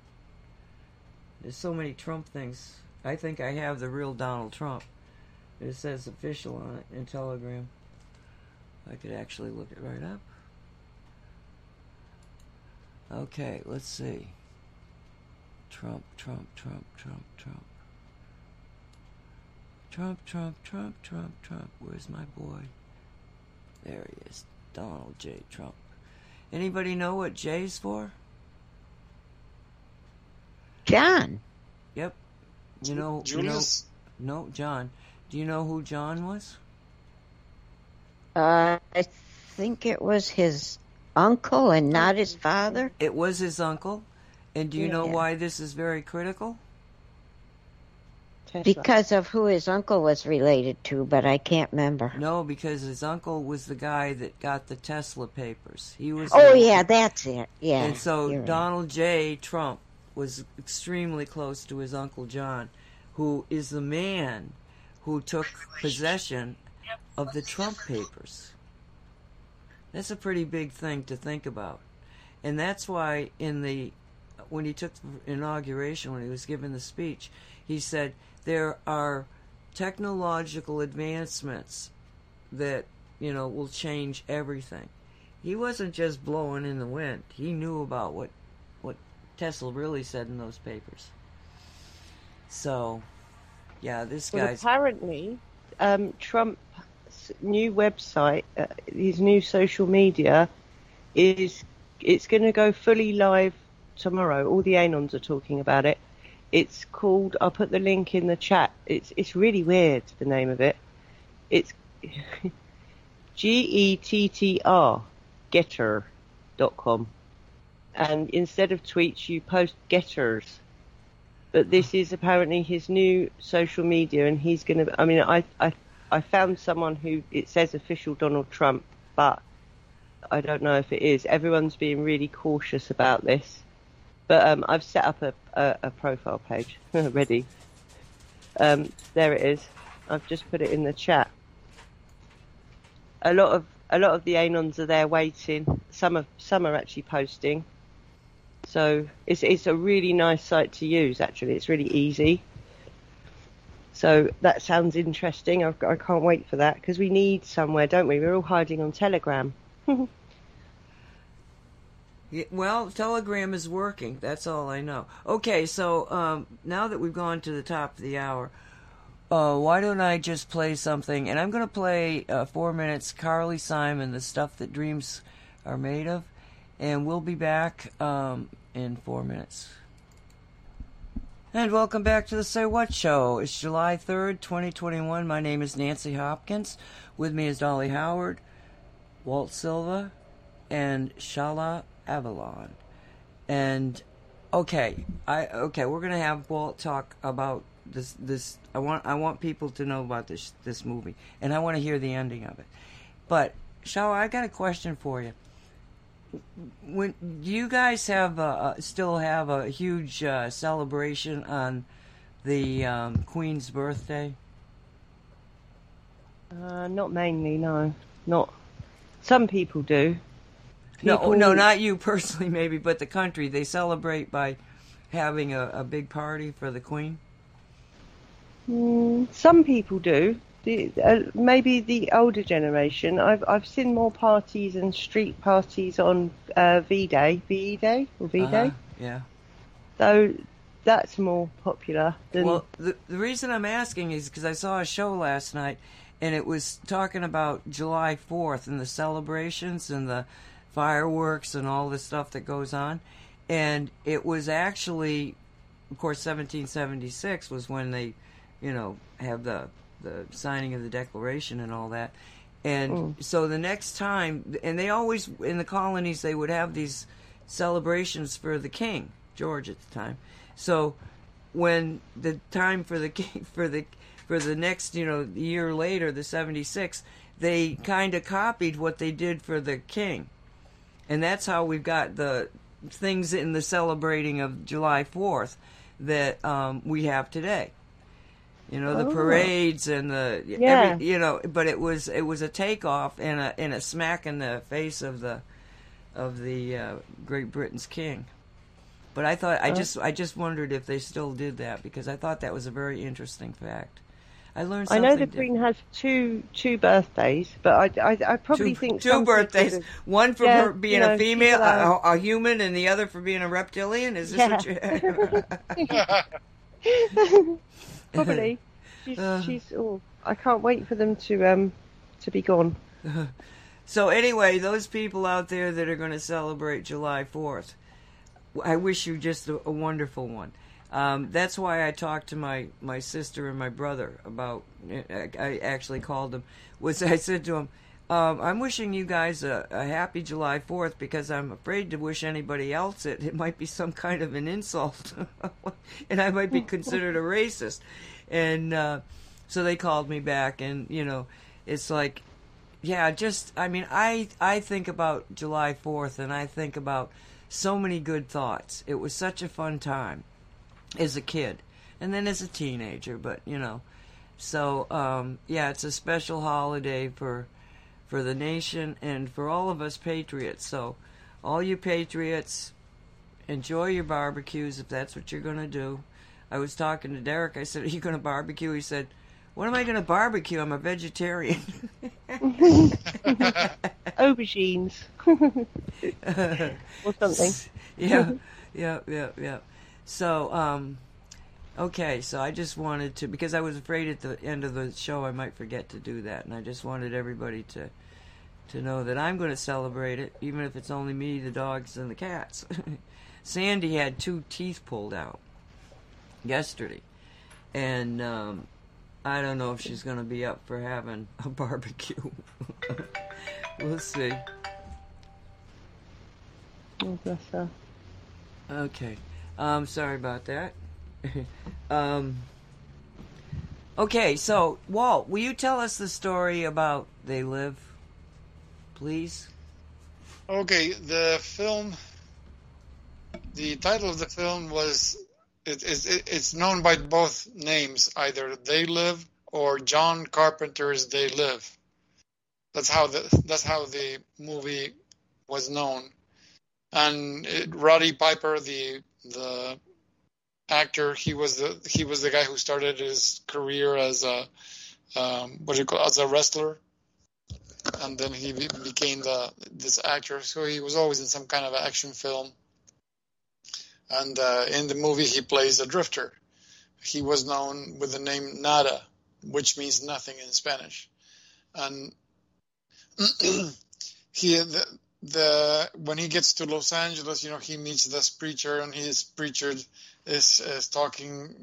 There's so many Trump things. I think I have the real Donald Trump. It says official on it in Telegram. I could actually look it right up. Okay, let's see. Trump, Trump, Trump, Trump, Trump. Trump, Trump, Trump, Trump, Trump. Where's my boy? There he is. Donald J. Trump. Anybody know what J's for? John. Yep. You know, you know, no, John. Do you know who John was? Uh, I think it was his uncle and not his father. It was his uncle. And do you know why this is very critical? Because of who his uncle was related to, but I can't remember. No, because his uncle was the guy that got the Tesla papers. He was. Oh yeah, that's it. Yeah. And so you're right. Donald J. Trump was extremely close to his uncle John, who is the man who took possession of the Trump papers. That's a pretty big thing to think about. And that's why in the when he took the inauguration when he was given the speech, he said there are technological advancements that, you know, will change everything. He wasn't just blowing in the wind. He knew about what what Tesla really said in those papers. So, yeah, this Well, guy's apparently, um, Trump's new website, uh, his new social media, is it's going to go fully live tomorrow. All the anons are talking about it. It's called. I'll put the link in the chat. It's it's really weird. The name of it. It's G E T T R GETTR dot com, and instead of tweets, you post getters but this is apparently his new social media and he's going to i mean I, I i found someone who it says official donald trump but i don't know if it is everyone's being really cautious about this but um i've set up a a, a profile page ready um there it is i've just put it in the chat a lot of a lot of the anons are there waiting some of some are actually posting so it's it's a really nice site to use. Actually, it's really easy. So that sounds interesting. I've, I can't wait for that because we need somewhere, don't we? We're all hiding on Telegram. Well, Telegram is working. That's all I know. Okay, so um, now that we've gone to the top of the hour, uh, why don't I just play something? And I'm going to play uh, four minutes Carly Simon, The Stuff That Dreams Are Made Of. And we'll be back um, in four minutes. And welcome back to the Say What Show. It's July 3rd, 2021. My name is Nancy Hopkins. With me is Dolly Howard, Walt Silva, and Shaalaa Avalon. And okay, I okay, we're gonna have Walt talk about this this I want I want people to know about this this movie and I want to hear the ending of it. But Shaalaa, I got a question for you. When do you guys have uh, still have a huge uh, celebration on the um, Queen's birthday? Uh, not mainly, no. Not. Some people do. No, People- no, not you personally, maybe, but the country. They celebrate by having a, a big party for the Queen. Mm, some people do. the uh, maybe the older generation. I've I've seen more parties and street parties on uh, V Day, VE Day or V Day. Uh-huh, Yeah. So that's more popular than. Well, the, the reason I'm asking is because I saw a show last night, and it was talking about July 4th and the celebrations and the fireworks and all the stuff that goes on. And it was actually, of course, 1776 was when they, you know, have the the signing of the Declaration and all that. And mm. so the next time, and they always in the colonies they would have these celebrations for the king, George at the time. So when the time for the king for the for the next you know year later, the seventy six, they kind of copied what they did for the king, and that's how we've got the things in the celebrating of July Fourth that um, we have today. You know the Oh. parades and the Yeah. every, you know, but it was it was a takeoff and a and a smack in the face of the of the uh, Great Britain's king. But I thought I Uh. just I just wondered if they still did that because I thought that was a very interesting fact. I learned. I know the. Queen has two two birthdays, but I, I, I probably two, think two birthdays. One for Yeah, her being you know, a female, a, a human, and the other for being a reptilian. Is this Yeah. what you? probably. She's, Uh. she's. Oh, I can't wait for them to um to be gone. So anyway, those people out there that are going to celebrate July Fourth, I wish you just a, a wonderful one. Um, that's why I talked to my, my sister and my brother about. I, actually called them. Was I said to them, um, "I'm wishing you guys a, a happy July Fourth because I'm afraid to wish anybody else it. It might be some kind of an insult, and I might be considered a racist." And uh, so they called me back, and you know, it's like yeah, just I mean, I I think about July 4th and I think about so many good thoughts. It was such a fun time as a kid and then as a teenager, but you know. So, um yeah, it's a special holiday for for the nation and for all of us patriots. So, all you patriots enjoy your barbecues if that's what you're going to do. I was talking to Derek. I said, "Are you going to barbecue?" He said, "What am I going to barbecue? I'm a vegetarian." Aubergines or something. yeah, yeah, yeah, yeah. So, um, okay, so I just wanted to because I was afraid at the end of the show I might forget to do that, and I just wanted everybody to to know that I'm going to celebrate it, even if it's only me, the dogs, and the cats. Sandy had two teeth pulled out yesterday, and um, I don't know if she's going to be up for having a barbecue. we'll see. Oh, bless her. Okay. Um, sorry about that. um, okay, so Walt, will you tell us the story about They Live, please? Okay, the film. The title of the film was. It, it, it, it's known by both names, either They Live or John Carpenter's They Live. That's how the that's how the movie was known. And it, Roddy Piper, the the actor, he was the he was the guy who started his career as a um, what do you call as a wrestler and then he became the this actor. So he was always in some kind of action film. And uh, in the movie, he plays a drifter. He was known with the name Nada, which means nothing in Spanish. And he the, the when he gets to Los Angeles, you know, he meets this preacher, and his preacher is is talking.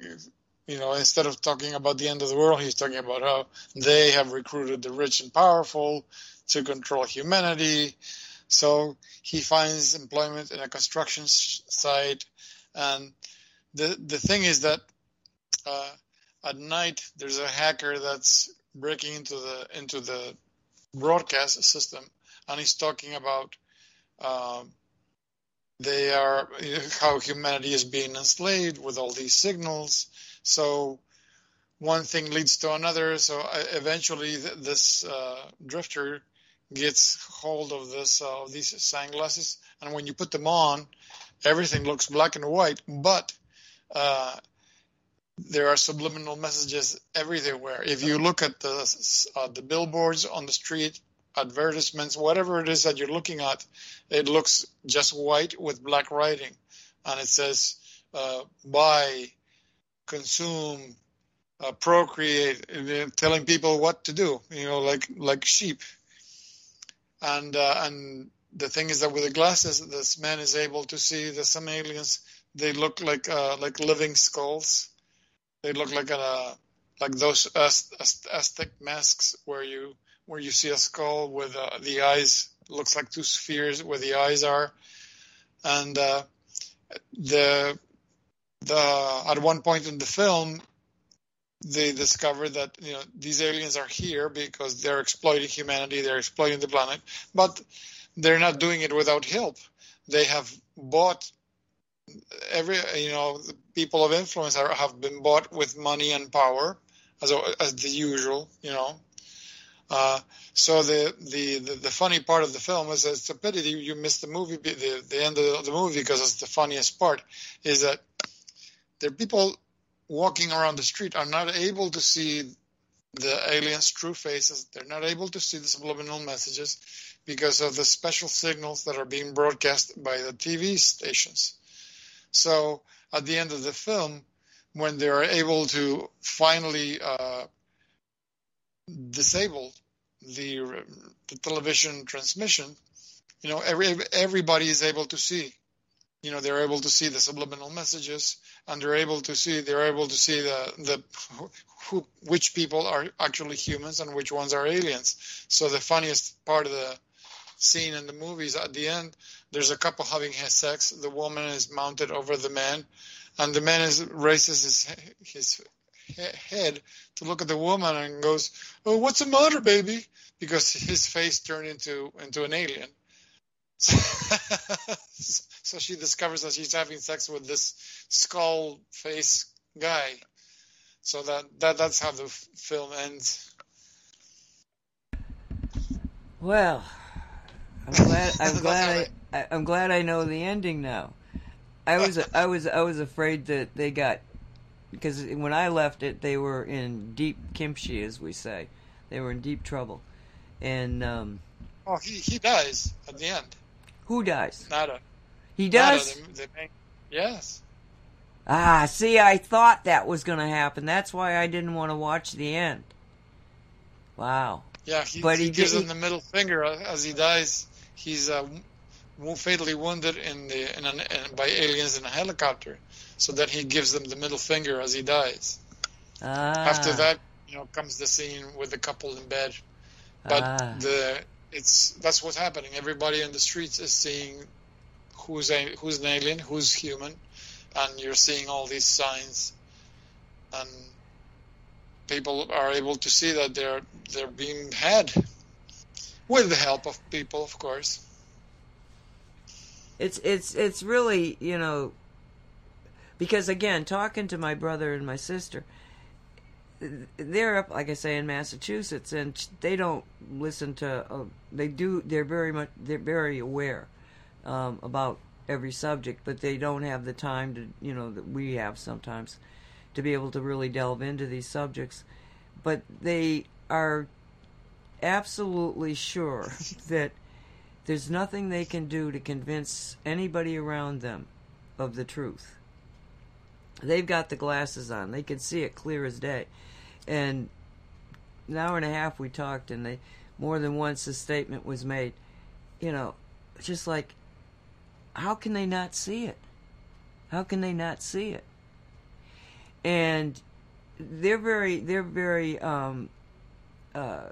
You know, instead of talking about the end of the world, he's talking about how they have recruited the rich and powerful to control humanity. So he finds employment in a construction site, and the the thing is that uh, at night there's a hacker that's breaking into the into the broadcast system, and he's talking about um, they are how humanity is being enslaved with all these signals. So one thing leads to another. So uh, eventually, this uh, drifter gets hold of this uh, these sunglasses, and when you put them on, everything looks black and white. But uh, there are subliminal messages everywhere. If you look at the uh, the billboards on the street, advertisements, whatever it is that you're looking at, it looks just white with black writing, and it says uh, buy, consume, uh, procreate, telling people what to do. You know, like like sheep. And uh, and the thing is that with the glasses, this man is able to see that some aliens they look like uh, like living skulls. They look like a like those Aztec masks where you where you see a skull with uh, the eyes looks like two spheres where the eyes are, and uh, the the at one point in the film they discover that you know these aliens are here because they're exploiting humanity, they're exploiting the planet, but they're not doing it without help. They have bought every you know the people of influence are, have been bought with money and power as as the usual, you know. Uh, so the, the, the, the, funny part of the film is that it's a pity you, you missed the movie the, the end of the movie because it's the funniest part is that there are people walking around the street are not able to see the aliens' true faces. They're not able to see the subliminal messages because of the special signals that are being broadcast by the TV stations. So at the end of the film, when they are able to finally uh, disable the, the television transmission, you know, every, everybody is able to see. You know they're able to see the subliminal messages and they're able to see they're able to see the the who, which people are actually humans and which ones are aliens. So the funniest part of the scene in the movies at the end there's a couple having sex. The woman is mounted over the man and the man is raises his his head to look at the woman and goes oh what's the matter baby because his face turned into into an alien so she discovers that she's having sex with this skull face guy. So that, that that's how the f- film ends. Well, I'm glad I'm glad I, I'm glad I know the ending now. I was I was I was afraid that they got because when I left it, they were in deep kimchi, as we say. They were in deep trouble, and um, oh, he he dies at the end. Who dies? Nada. He does. Nada, the, the main, yes. Ah, see, I thought that was going to happen. That's why I didn't want to watch the end. Wow. Yeah, he, but he, he gives him the middle finger as he dies. He's uh, fatally wounded in the in an, in, by aliens in a helicopter, so that he gives them the middle finger as he dies. Ah. After that, you know, comes the scene with the couple in bed. But ah. the it's that's what's happening. Everybody in the streets is seeing who's a, who's an alien, who's human, and you're seeing all these signs, and people are able to see that they're they're being had with the help of people, of course. It's it's it's really you know because again talking to my brother and my sister they're up, like I say, in Massachusetts, and they don't listen to. Uh, they do. They're very much. They're very aware um, about every subject, but they don't have the time to, you know, that we have sometimes, to be able to really delve into these subjects. But they are absolutely sure that there's nothing they can do to convince anybody around them of the truth. They've got the glasses on; they can see it clear as day and an hour and a half we talked, and they more than once the statement was made. You know, just like, how can they not see it? How can they not see it? And they're very, they're very um, uh,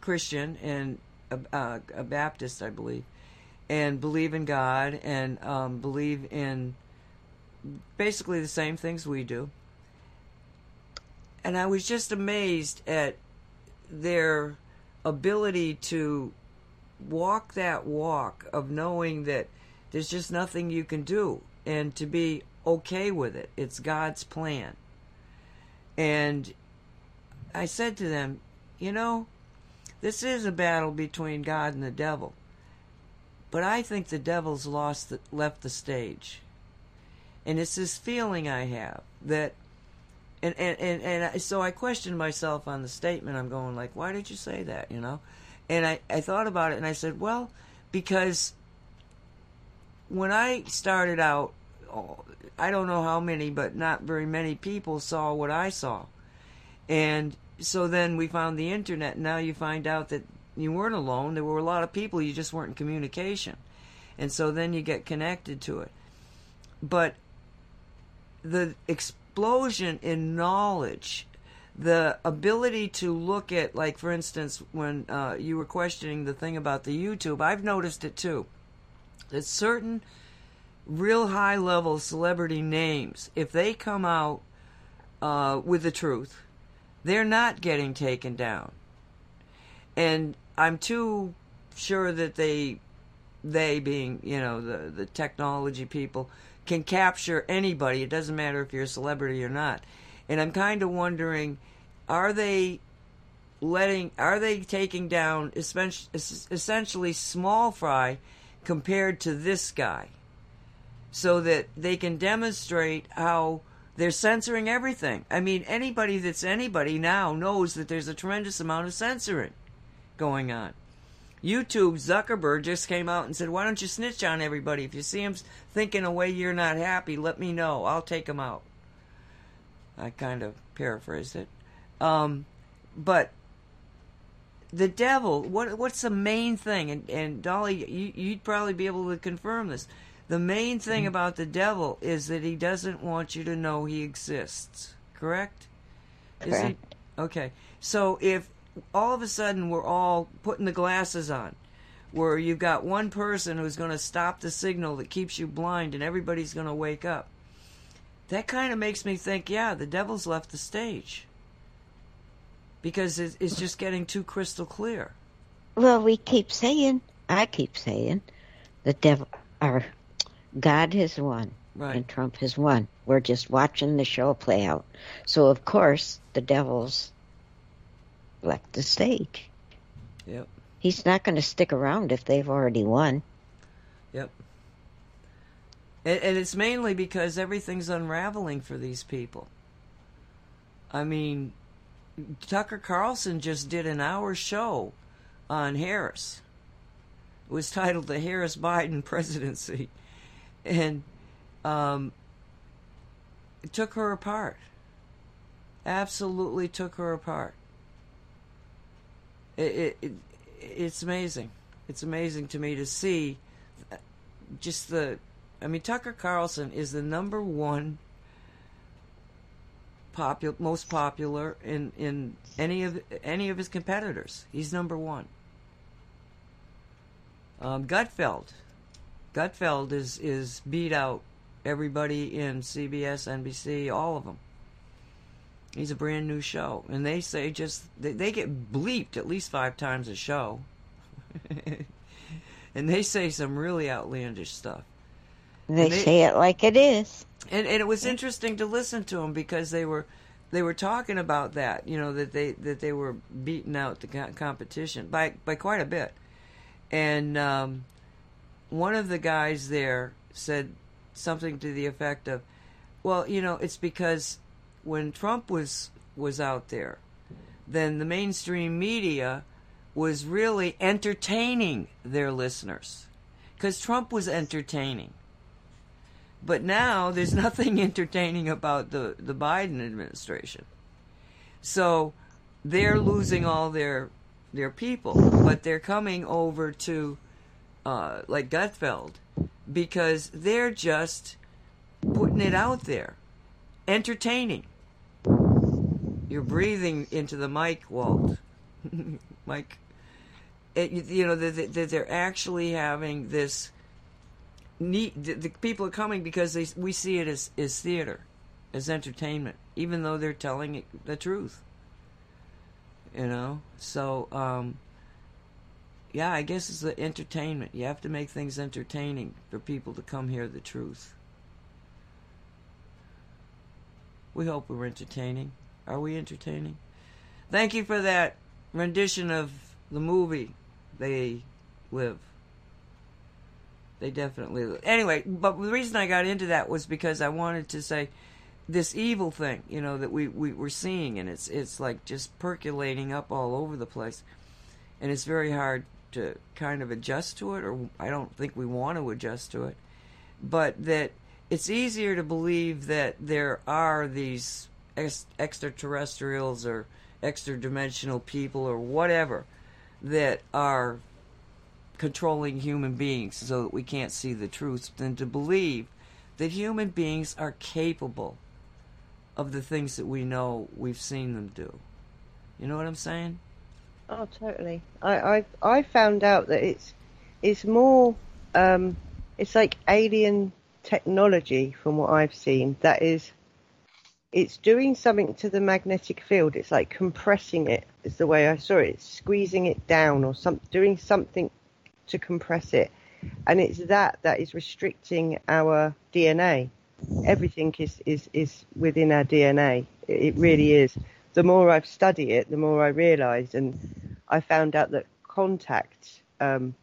Christian and uh, a Baptist, I believe, and believe in God and um, believe in basically the same things we do and I was just amazed at their ability to walk that walk of knowing that there's just nothing you can do and to be okay with it. It's God's plan. And I said to them, you know, this is a battle between God and the devil. But I think the devil's lost the, left the stage. And it's this feeling I have that and and and, and so I questioned myself on the statement. I'm going like, why did you say that? You know, and I I thought about it and I said, well, because when I started out, I don't know how many, but not very many people saw what I saw, and so then we found the internet. And now you find out that you weren't alone. There were a lot of people. You just weren't in communication, and so then you get connected to it. But the explosion in knowledge, the ability to look at, like for instance, when uh, you were questioning the thing about the YouTube, I've noticed it too. That certain real high level celebrity names, if they come out uh, with the truth, they're not getting taken down. And I'm too sure that they, they being, you know, the, the technology people, can capture anybody. It doesn't matter if you're a celebrity or not. And I'm kind of wondering, are they letting, are they taking down essentially small fry compared to this guy? So that they can demonstrate how they're censoring everything. I mean, anybody that's anybody now knows that there's a tremendous amount of censoring going on. YouTube, Zuckerberg just came out and said, Why don't you snitch on everybody? If you see them thinking a way you're not happy, let me know. I'll take them out. I kind of paraphrased it. Um, but the devil, what what's the main thing? And, and Dolly, you, you'd probably be able to confirm this. The main thing mm-hmm. about the devil is that he doesn't want you to know he exists. Correct? Correct. Okay. So if all of a sudden we're all putting the glasses on where you've got one person who's going to stop the signal that keeps you blind and everybody's going to wake up. That kind of makes me think, yeah, the devil's left the stage. Because it's just getting too crystal clear. Well, we keep saying, I keep saying, the devil, or God has won. Right. And Trump has won. We're just watching the show play out. So, of course, the devil's left the stage. Yep. He's not going to stick around if they've already won. Yep. And, and it's mainly because everything's unraveling for these people. I mean, Tucker Carlson just did an hour show on Harris. It was titled The Harris Biden Presidency. And um, it took her apart. Absolutely took her apart. It, it, it's amazing. It's amazing to me to see just the. I mean, Tucker Carlson is the number one popular, most popular in in any of any of his competitors. He's number one. Um, Gutfeld, Gutfeld is is beat out everybody in CBS, NBC, all of them. He's a brand new show, and they say just they, they get bleeped at least five times a show, and they say some really outlandish stuff. They, they, say it like it is. And, and it was interesting to listen to them because they were they were talking about that, you know, that they that they were beating out the competition by by quite a bit. And um, one of the guys there said something to the effect of, "Well, you know, it's because when Trump was was out there, then the mainstream media was really entertaining their listeners because Trump was entertaining. But now there's nothing entertaining about the, the Biden administration. So they're losing all their their people, but they're coming over to uh, like Gutfeld because they're just putting it out there, entertaining. You're breathing into the mic, Walt. Mike. It, you know that they're actually having this neat. The, people are coming because they we see it as as theater, as entertainment, even though they're telling the truth. You know, so um, yeah, I guess it's the entertainment. You have to make things entertaining for people to come hear the truth. We hope we're entertaining. Are we entertaining? Thank you for that rendition of the movie They Live. They definitely live. Anyway, but the reason I got into that was because I wanted to say this evil thing, you know, that we, we we're seeing, and it's it's like just percolating up all over the place, and it's very hard to kind of adjust to it, or I don't think we want to adjust to it, but that it's easier to believe that there are these ex- extraterrestrials or extra dimensional people or whatever that are controlling human beings so that we can't see the truth than to believe that human beings are capable of the things that we know we've seen them do. You know what I'm saying? Oh, totally. I I I found out that it's it's more um, it's like alien technology from what I've seen that is it's doing something to the magnetic field. It's like compressing it. Is the way I saw it. It's squeezing it down or some doing something to compress it, and it's that that is restricting our DNA. Everything is is is within our DNA. It, really is. The more I've studied it, the more I realise, and I found out that contact um,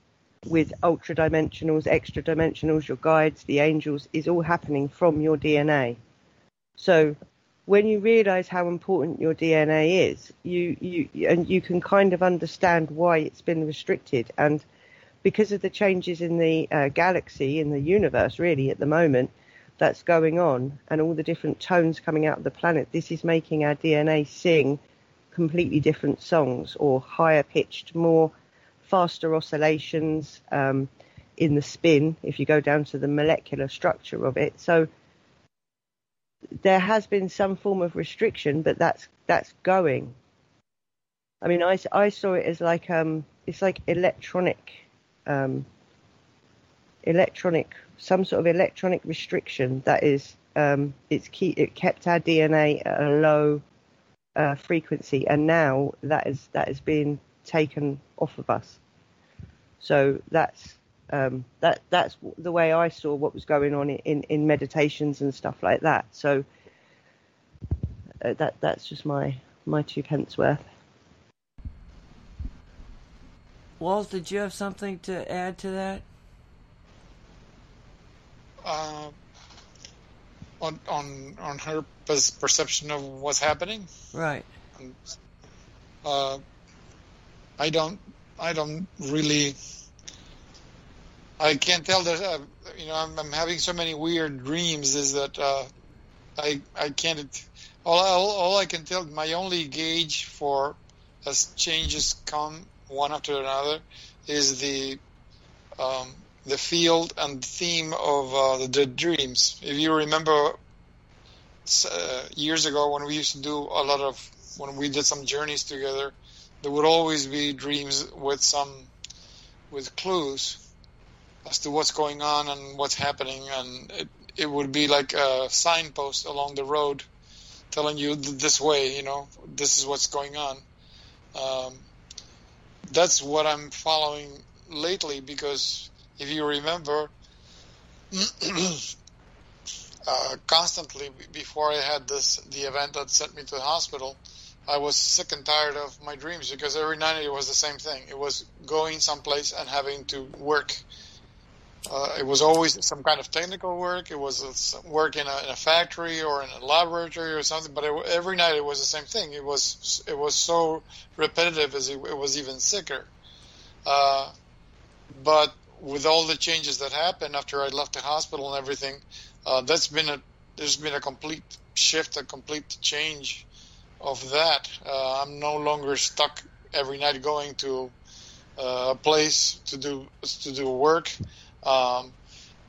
with ultra dimensionals, extra dimensionals, your guides, the angels, is all happening from your DNA. So when you realize how important your DNA is, you, you and you can kind of understand why it's been restricted. And because of the changes in the uh, galaxy, in the universe, really at the moment, that's going on, and all the different tones coming out of the planet, this is making our DNA sing completely different songs or higher pitched, more faster oscillations um, in the spin if you go down to the molecular structure of it. So there has been some form of restriction, but that's that's going. I mean, I, I saw it as like um, it's like electronic, um, electronic, some sort of electronic restriction that is um, it's key. It kept our DNA at a low uh, frequency, and now that is that is being taken off of us. So that's um, that that's the way I saw what was going on in, in meditations and stuff like that. So uh, that that's just my my two pence worth. Walt, did you have something to add to that? Uh, on on on her perception of what's happening. Right. Uh, I don't I don't really I can't tell that uh, you know I'm, I'm, having so many weird dreams is that uh, I I can't all, all, all I can tell my only gauge for as changes come one after another is the um, the field and theme of uh, the, the, dreams. If you remember uh, years ago when we used to do a lot of when we did some journeys together, there would always be dreams with some with clues as to what's going on and what's happening, and it, it would be like a signpost along the road telling you this way, you know, this is what's going on. Um, that's what I'm following lately because if you remember, uh, constantly before I had this the event that sent me to the hospital, I was sick and tired of my dreams because every night it was the same thing. It was going someplace and having to work uh, it was always some kind of technical work. It was work in a, in a, factory or in a laboratory or something. But it, every night it was the same thing. It was it was so repetitive as it, it was even sicker. Uh, but with all the changes that happened after I left the hospital and everything, uh, that's been a there's been a complete shift, a complete change of that. Uh, I'm no longer stuck every night going to uh, a place to do to do work. Um,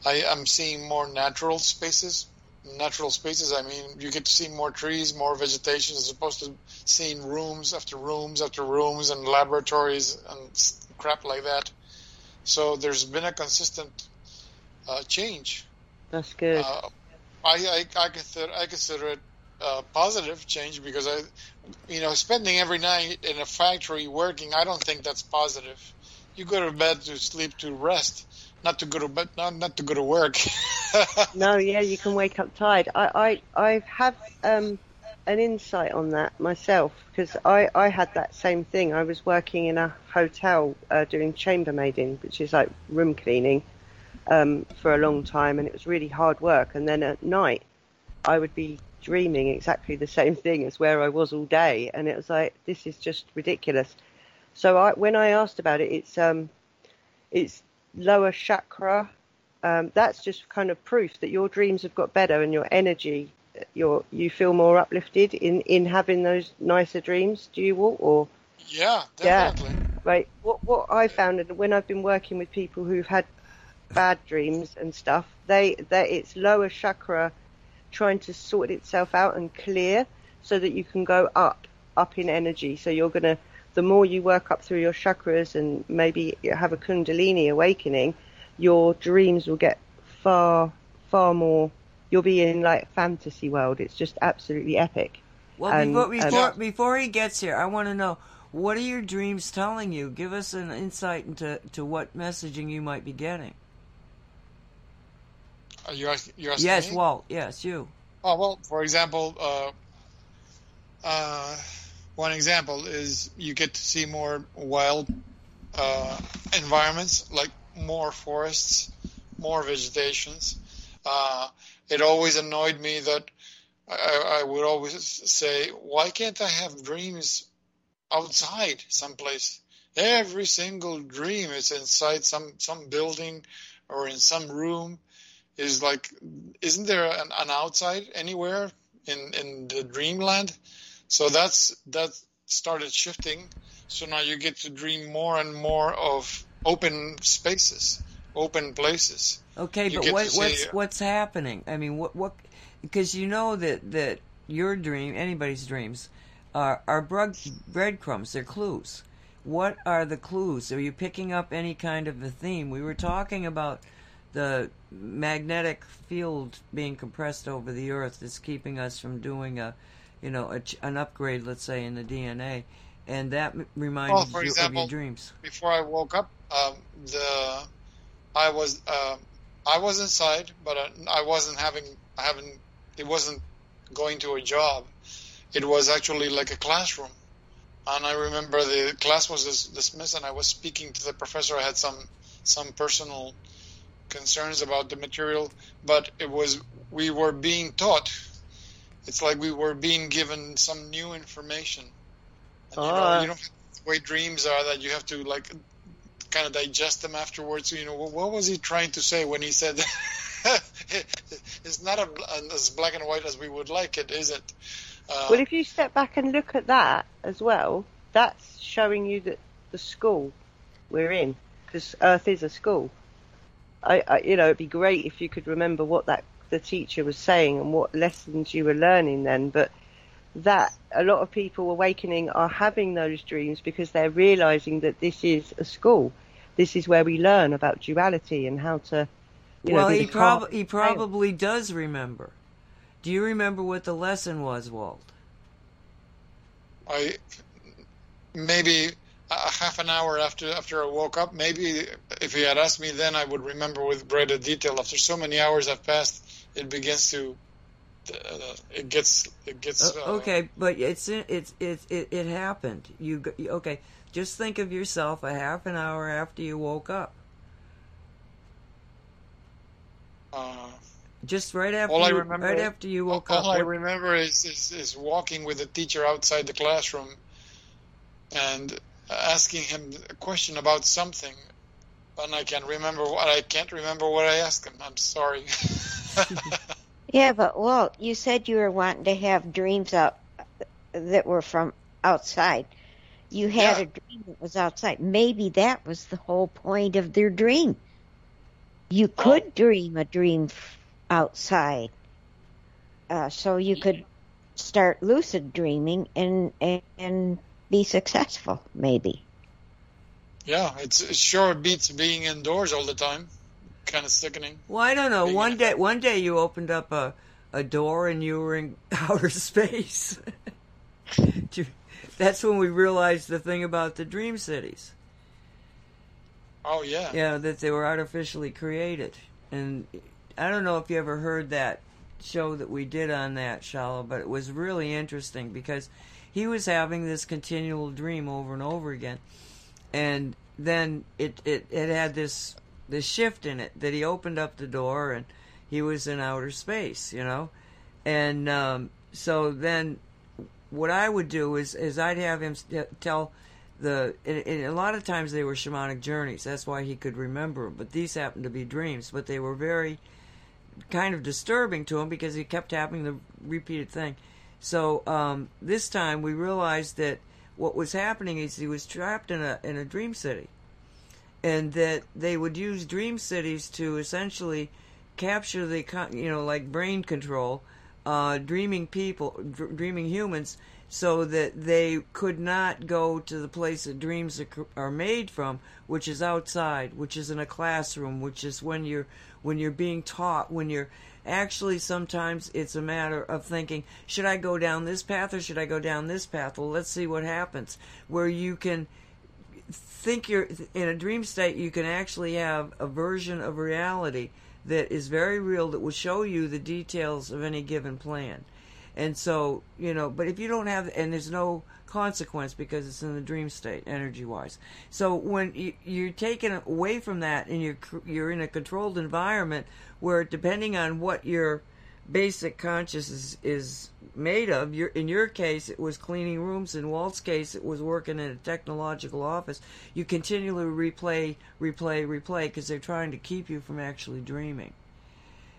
I am seeing more natural spaces. Natural spaces, I mean, you get to see more trees, more vegetation, as opposed to seeing rooms after rooms after rooms and laboratories and crap like that. So there's been a consistent uh, change. That's good. Uh, I, I, I, consider I consider it a positive change because I, you know, spending every night in a factory working, I don't think that's positive. You go to bed to sleep to rest not to go to but not not to go to work. no, yeah, you can wake up tired. I I I have um an insight on that myself because I I had that same thing. I was working in a hotel uh, doing chambermaiding, which is like room cleaning, um, for a long time, and it was really hard work. And then at night, I would be dreaming exactly the same thing as where I was all day, and it was like this is just ridiculous. So I, when I asked about it, it's um, it's lower chakra. Um, that's just kind of proof that your dreams have got better and your energy, your you feel more uplifted in in having those nicer dreams. Do you Walt or? Yeah, definitely. Yeah, right. What what I found and when I've been working with people who've had bad dreams and stuff, they they it's lower chakra trying to sort itself out and clear so that you can go up up in energy. So you're gonna the more you work up through your chakras and maybe have a kundalini awakening, your dreams will get far far more. You'll be in like fantasy world. It's just absolutely epic. Well, And, before um, before, before he gets here, I want to know what are your dreams telling you? Give us an insight into to what messaging you might be getting. Are you asking, you asking Yes, me? Walt. Yes, you. Oh well, for example, uh, uh, one example is you get to see more wild uh, environments, like more forests, more vegetations. Uh, it always annoyed me that I, I would always say, "Why can't I have dreams outside someplace?" Every single dream is inside some some building or in some room is like isn't there an, an outside anywhere in in the dreamland so that's that started shifting so now you get to dream more and more of open spaces open places Okay, You but what, see- what's what's happening? I mean, what what? Because you know that that your dream, anybody's dreams, are are bread, breadcrumbs. They're clues. What are the clues? Are you picking up any kind of a theme? We were talking about the magnetic field being compressed over the Earth that's keeping us from doing a, you know, a, an upgrade, let's say, in the DNA, and that reminds Well, you example, of your dreams. before I woke up, um, the I was uh, I was inside, but I, I wasn't having I haven't it wasn't going to a job. It was actually like a classroom, and I remember the class was dis- dismissed, and I was speaking to the professor. I had some some personal concerns about the material, but it was we were being taught. It's like we were being given some new information. And, you know, Ah. you know the way dreams are that you have to like kind of digest them afterwards. You know, what, what was he trying to say when he said? it's not a, as black and white as we would like it, is it? Uh, Well, if you step back and look at that as well, that's showing you that the school we're in, because Earth is a school. I, I, you know, it'd be great if you could remember what that the teacher was saying and what lessons you were learning then. But that a lot of people awakening are having those dreams because they're realizing that this is a school. This is where we learn about duality and how to. You well, know, he prob- he probably does remember. Do you remember what the lesson was, Walt? I maybe a half an hour after after I woke up. Maybe if he had asked me then, I would remember with greater detail. After so many hours have passed, it begins to. Uh, it gets. It gets. Uh, Uh, okay, but it's it's it's it, it happened. You okay? Just think of yourself a half an hour after you woke up. Uh, Just right after All I you, remember- right after you woke all up. I remember is, is is walking with the teacher outside the classroom, and asking him a question about something, and I can't remember what I can't remember what I asked him. I'm sorry. Yeah, but Walt, you said you were wanting to have dreams out that were from outside. You had Yeah. a dream that was outside. Maybe that was the whole point of their dream. You could dream a dream outside, uh, so you could start lucid dreaming and and, and be successful. Maybe. Yeah, it's it sure beats being indoors all the time. Kind of sickening. Well, I don't know. Being One in- day, one day you opened up a a door and you were in outer space. That's when we realized the thing about the dream cities. Oh yeah. Yeah, that they were artificially created. And I don't know if you ever heard that show that we did on that, Shaalaa, but it was really interesting because he was having this continual dream over and over again. And then it, it, it had this this shift in it that he opened up the door and he was in outer space, you know. And um, so then what I would do is, is I'd have him tell the, and, and a lot of times they were shamanic journeys. That's why he could remember them. But these happened to be dreams. But they were very kind of disturbing to him because he kept having the repeated thing. So um, this time we realized that what was happening is he was trapped in a in a dream city, and that they would use dream cities to essentially capture the you know like brain control, uh, dreaming people, dr- dreaming humans, so that they could not go to the place that dreams are, are made from, which is outside, which is in a classroom, which is when you're when you're being taught, when you're actually sometimes it's a matter of thinking, should I go down this path or should I go down this path? Well, let's see what happens. Where you can think you're in a dream state, you can actually have a version of reality that is very real that will show you the details of any given plan. And so, you know, but if you don't have, and there's no consequence because it's in the dream state, energy wise. So when you, you're taken away from that and you're you're in a controlled environment where, depending on what your basic consciousness is made of, your in your case it was cleaning rooms. In Walt's case, it was working in a technological office. You continually replay, replay, replay because they're trying to keep you from actually dreaming.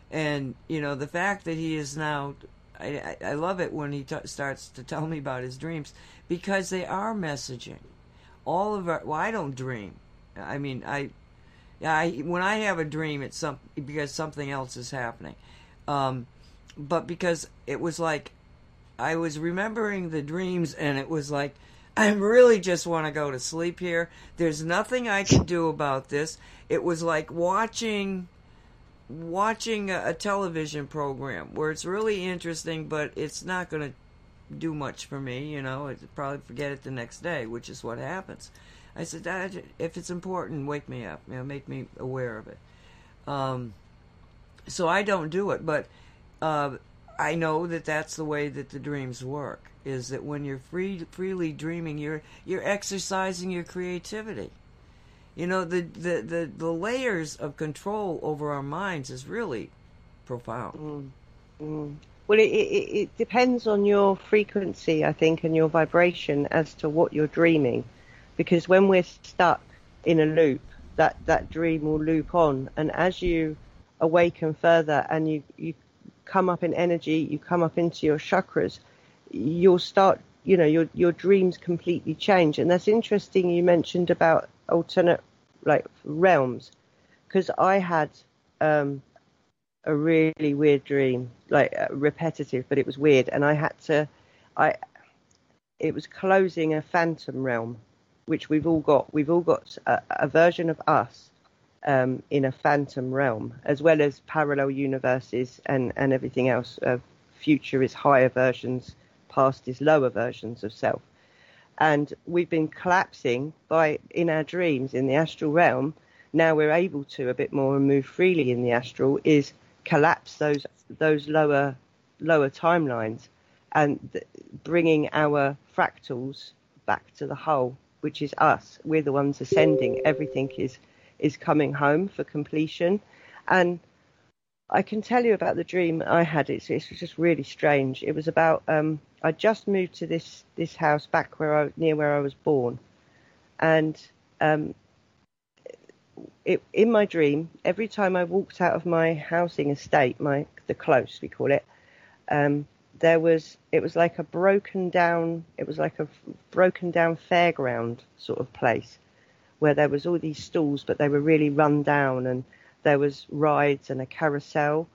And you know the fact that he is now I, I love it when he t- starts to tell me about his dreams because they are messaging. All of our, well, I don't dream. I mean, I, I when I have a dream, it's some because something else is happening, um, but because it was like I was remembering the dreams, and it was like I really just want to go to sleep here. There's nothing I can do about this. It was like watching watching a, television program where it's really interesting, but it's not going to do much for me. You know, I'd probably forget it the next day, which is what happens. I said, if it's important, wake me up. You know, make me aware of it. Um, so I don't do it, but uh, I know that that's the way that the dreams work. Is that when you're free, freely dreaming, you're you're exercising your creativity you know, the, the, the, the layers of control over our minds is really profound. Mm. Mm. Well, it, it, it depends on your frequency, I think, and your vibration as to what you're dreaming. Because when we're stuck in a loop, that, that dream will loop on. And as you awaken further and you, you come up in energy, you come up into your chakras, you'll start, you know, your, your dreams completely change. And that's interesting you mentioned about alternate like realms because I had um, a really weird dream, like uh, repetitive, but it was weird, and I had to, I, it was closing a phantom realm, which we've all got. We've all got a, a version of us um, in a phantom realm, as well as parallel universes and and everything else. Uh, future is higher versions, past is lower versions of self and we've been collapsing by in our dreams in the astral realm. Now we're able to a bit more and move freely in the astral is collapse those those lower lower timelines and th- bringing our fractals back to the whole which is us. We're the ones ascending. Everything is is coming home for completion. And I can tell you about the dream I had. It's, it's just really strange. It was about um, I just moved to this this house back where I near where I was born, and um, it, in my dream, every time I walked out of my housing estate, my the close we call it, um, there was it was like a broken down it was like a broken down fairground sort of place where there was all these stalls, but they were really run down, and there was rides and a carousel,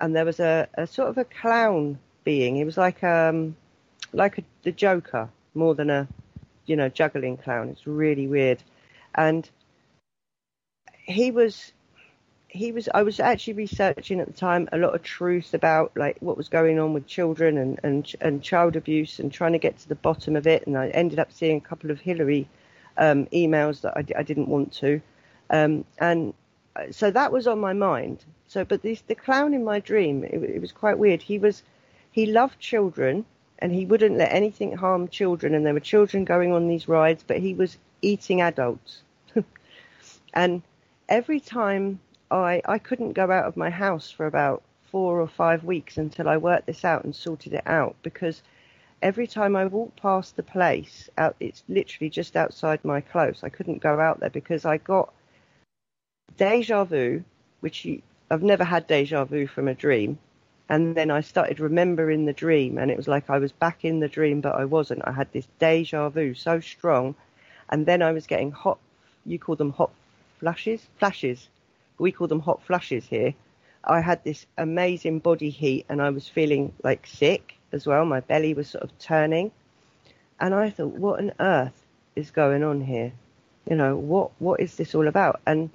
and there was a, a sort of a clown being. He was like um like a, the Joker more than a, you know, juggling clown. It's really weird. And he was, he was, I was actually researching at the time a lot of truth about like what was going on with children and, and, and child abuse and trying to get to the bottom of it. And I ended up seeing a couple of Hillary um, emails that I, I, didn't want to. Um, and so that was on my mind. So, but the clown in my dream, it, it was quite weird. He was, he loved children and he wouldn't let anything harm children. And there were children going on these rides, but he was eating adults. and every time I I couldn't go out of my house for about four or five weeks until I worked this out and sorted it out because every time I walked past the place, out it's literally just outside my close. I couldn't go out there because I got deja vu, which you, I've never had deja vu from a dream. And then I started remembering the dream, and it was like I was back in the dream, but I wasn't. I had this deja vu so strong, and then I was getting hot. You call them hot flashes, flashes. We call them hot flushes here. I had this amazing body heat, and I was feeling like sick as well. My belly was sort of turning, and I thought, what on earth is going on here? You know, what what is this all about? And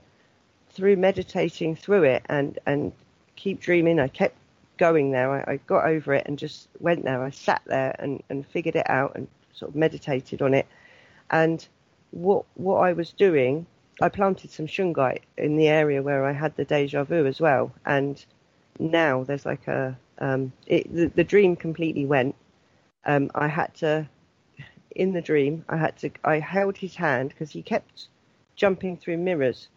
through meditating through it and and keep dreaming, I kept going there. I, I got over it and just went there. I sat there and, and figured it out and sort of meditated on it. And what what I was doing, I planted some shungite in the area where I had the deja vu as well. And now there's like a um, it, the, the dream completely went. Um, I had to in the dream. I had to. I held his hand because he kept jumping through mirrors,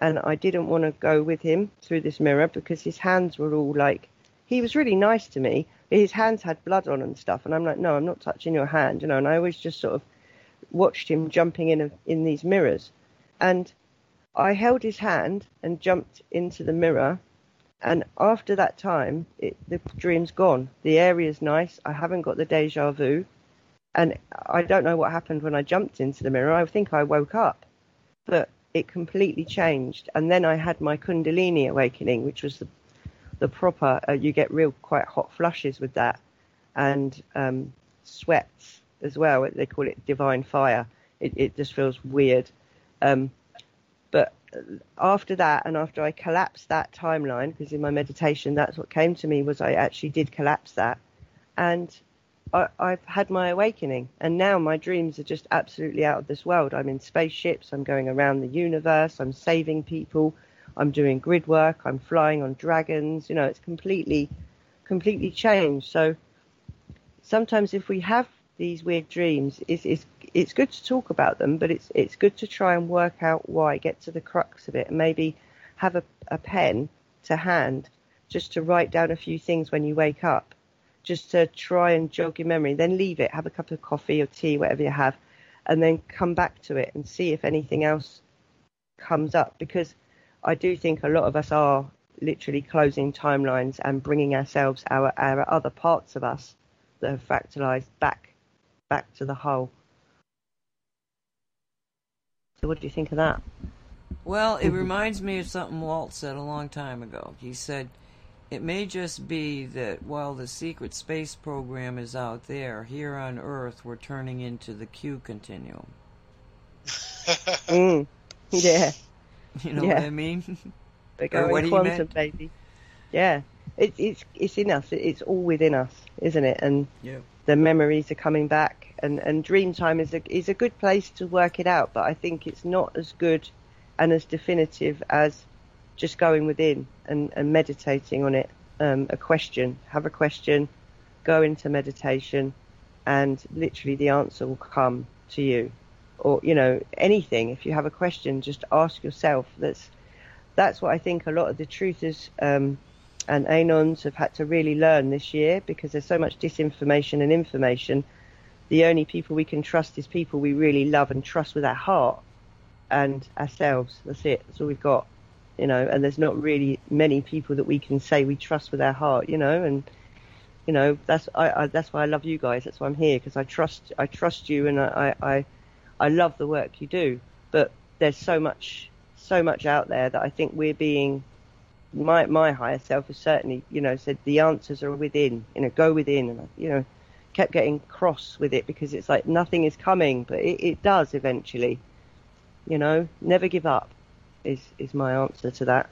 and I didn't want to go with him through this mirror because his hands were all like he was really nice to me, but his hands had blood on and stuff. And I'm like, no, I'm not touching your hand, you know. And I always just sort of watched him jumping in in these mirrors, and I held his hand and jumped into the mirror. And after that time, it, the dream's gone. The area's nice. I haven't got the deja vu. And I don't know what happened when I jumped into the mirror. I think I woke up, but it completely changed. And then I had my Kundalini awakening, which was the the proper, uh, you get real quite hot flushes with that, and um, sweats as well. They call it divine fire. It, it just feels weird. Um, but after that, and after I collapsed that timeline, because in my meditation, that's what came to me was I actually did collapse that, and I, I've had my awakening, and now my dreams are just absolutely out of this world. I'm in spaceships. I'm going around the universe. I'm saving people. I'm doing grid work. I'm flying on dragons. You know, it's completely, completely changed. So sometimes if we have these weird dreams, it's, it's, it's good to talk about them, but it's, it's good to try and work out why, get to the crux of it, and maybe have a, a pen to hand just to write down a few things when you wake up, just to try and jog your memory. Then leave it, have a cup of coffee or tea, whatever you have, and then come back to it and see if anything else comes up. Because I do think a lot of us are literally closing timelines and bringing ourselves, our, our other parts of us that have fractalized back, back to the whole. So, what do you think of that? Well, it reminds me of something Walt said a long time ago. He said, It may just be that while the secret space program is out there, here on Earth we're turning into the Q continuum. mm, yeah. You know yeah. what I mean? We're going quantum, baby. Yeah, it's it's it's in us. It's all within us, isn't it? And yeah. the memories are coming back, and and dream time is a is a good place to work it out. But I think it's not as good and as definitive as just going within and, and meditating on it. Um, a question, have a question, go into meditation, and literally the answer will come to you. Or you know anything. If you have a question just ask yourself. That's that's what i think a lot of the truthers um, and anons have had to really learn this year because there's so much disinformation and information. The only people we can trust is people we really love and trust with our heart and ourselves. That's it. That's all we've got you know and there's not really many people that we can say we trust with our heart you know and you know that's I, I that's why I love you guys. That's why I'm here because I trust I trust you and I, I, I love the work you do, but there's so much, so much out there that I think we're being, my my higher self has certainly, you know, said the answers are within, you know, go within, and I, you know, kept getting cross with it because it's like nothing is coming, but it, it does eventually, you know, never give up, is is my answer to that.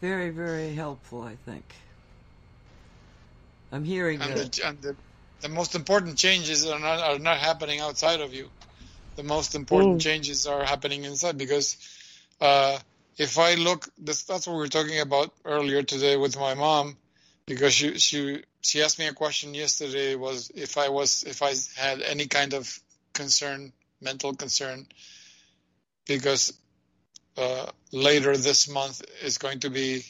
Very very helpful, I think. I'm hearing and the, and the the most important changes are not are not happening outside of you. The most important mm. changes are happening inside because uh, if I look, this, that's what we were talking about earlier today with my mom, because she she she asked me a question yesterday was if I was if I had any kind of concern, mental concern, because uh, later this month is going to be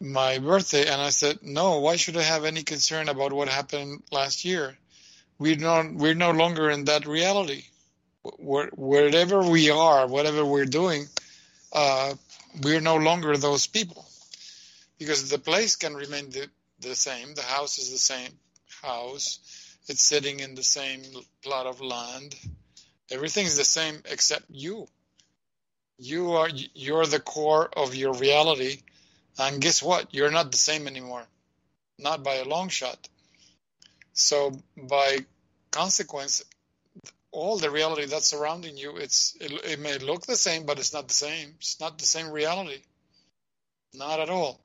my birthday, and I said, no. Why should I have any concern about what happened last year? We're no we're no longer in that reality. Where, wherever we are, whatever we're doing, uh, we're no longer those people because the place can remain the, the same. The house is the same house. It's sitting in the same plot of land. Everything's the same except you. You are you're the core of your reality, and guess what? You're not the same anymore, not by a long shot. So by consequence, all the reality that's surrounding you, it's it, it may look the same, but it's not the same. It's not the same reality, not at all.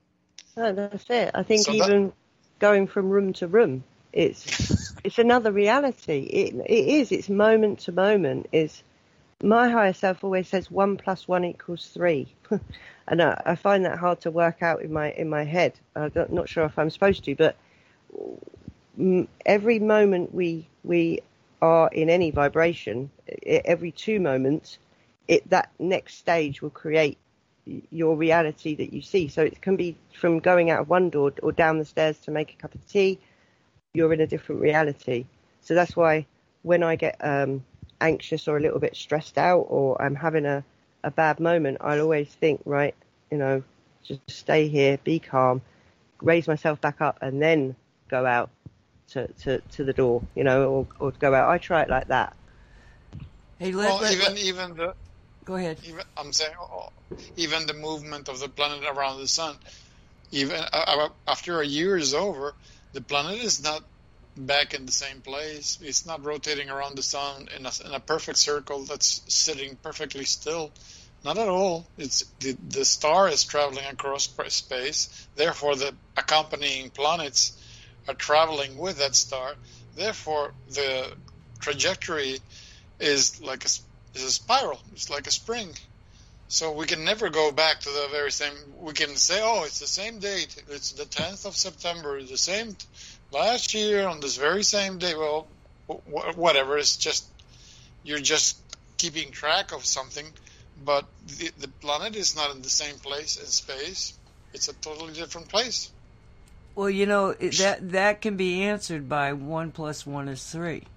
No, that's it. I think So that- even going from room to room, it's it's another reality. It it is. It's moment to moment. Is my higher self always says one plus one equals three, and I, I find that hard to work out in my in my head. I'm not- sure if I'm supposed to, but every moment we we are in any vibration, every two moments, it that next stage will create your reality that you see. So it can be from going out of one door or down the stairs to make a cup of tea. You're in a different reality. So that's why when I get um, anxious or a little bit stressed out or I'm having a, a bad moment, I'll always think, right, you know, just stay here, be calm, raise myself back up, and then go out to, to, to the door, you know, or, or go out. I try it like that. Hey, let, Well, let- even let- even the go ahead. even I'm saying oh, even the movement of the planet around the sun, even uh, uh, after a year is over, the planet is not back in the same place. It's not rotating around the sun in a, in a perfect circle that's sitting perfectly still. Not at all. It's the, the star is traveling across space. Therefore, the accompanying planets are traveling with that star. Therefore, the trajectory is like a, is a spiral. It's like a spring. So we can never go back to the very same. We can say, oh, it's the same date. It's the 10th of September. The same last year on this very same day. Well, wh- whatever. It's just you're just keeping track of something, but the, the planet is not in the same place in space. It's a totally different place. Well, you know that that can be answered by one plus one is three.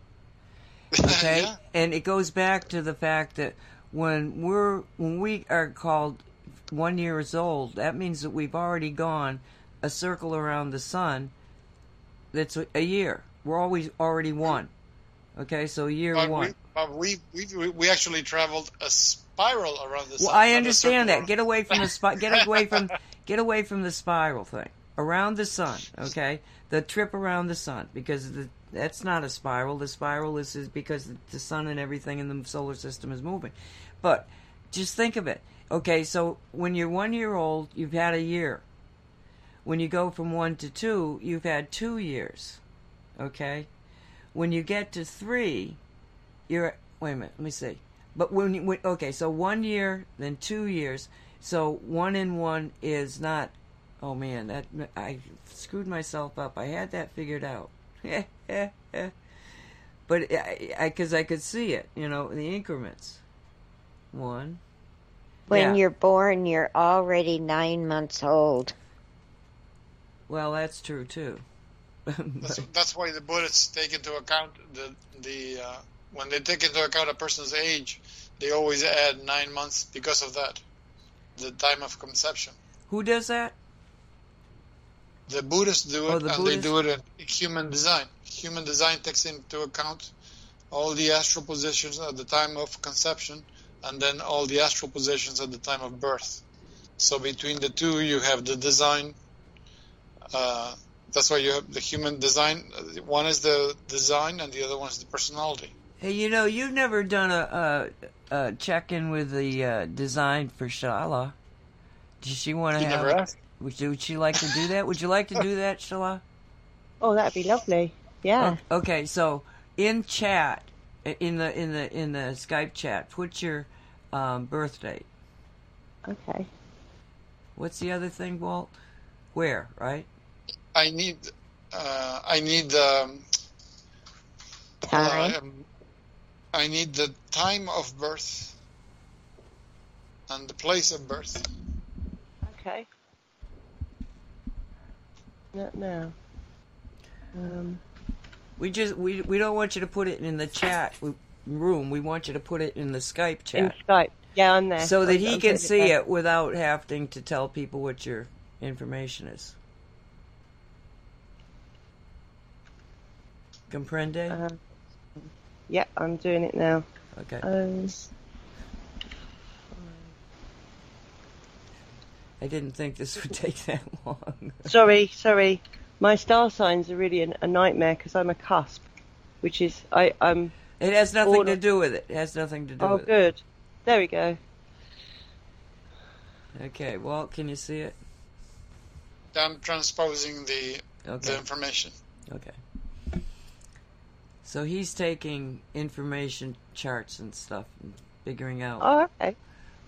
Okay, yeah. and it goes back to the fact that when we're when we are called one years old, that means that we've already gone a circle around the sun. That's a, year. We're always already one. Okay, so year But one. we, but we, we we actually traveled a spiral around the sun. Well, I understand that. Get away from the spi- get away from get away from the spiral thing. Around the sun, okay? The trip around the sun because the that's not a spiral. The spiral is, is because the sun and everything in the solar system is moving. But just think of it. Okay, so when you're 1 year old, you've had a year. When you go from 1 to 2, you've had 2 years. Okay? When you get to 3, you're wait a minute, let me see. But when you when, okay, so one year, then two years. So one in one is not. Oh man, that I screwed myself up. I had that figured out. but I, I, cause I could see it, you know, the increments. One. When Yeah. you're born, you're already nine months old. Well, that's true too. That's, that's why the Buddhists take into account the the uh, when they take into account a person's age, they always add nine months because of that, the time of conception. Who does that? The Buddhists do it, Oh, the and Buddhists? they do it in human design. Human design takes into account all the astral positions at the time of conception, and then all the astral positions at the time of birth. So between the two, you have the design. Uh, that's why you have the human design. Uh, One is the design, and the other one is the personality. Hey, you know, you've never done a, a, a check in with the uh, design for Shaalaa. Does she want to have? never asked. Would, you, would she like to do that? Would you like to do that, Shaalaa? Oh, that'd be lovely. Yeah. Okay, so in chat, in the in the in the Skype chat, put your um, birth date. Okay. What's the other thing, Walt? Where, right? I need. Uh, I need. Um, Time. um, I need the time of birth and the place of birth. Okay. Not now. Um, We just we we don't want you to put it in the chat room. We want you to put it in the Skype chat. in Skype. Yeah, I'm there. so that he can see it without having to tell people what your information is. Comprende? Uh, yeah, I'm doing it now. okay. Um, I didn't think this would take that long. sorry, sorry. My star signs are really an, a nightmare because I'm a cusp, which is I I'm. It has nothing All to do with it. It has nothing to do Oh, with good. There we go. Okay, Walt, can you see it? I'm transposing the the information. Okay. So he's taking information charts and stuff and figuring out Oh, okay.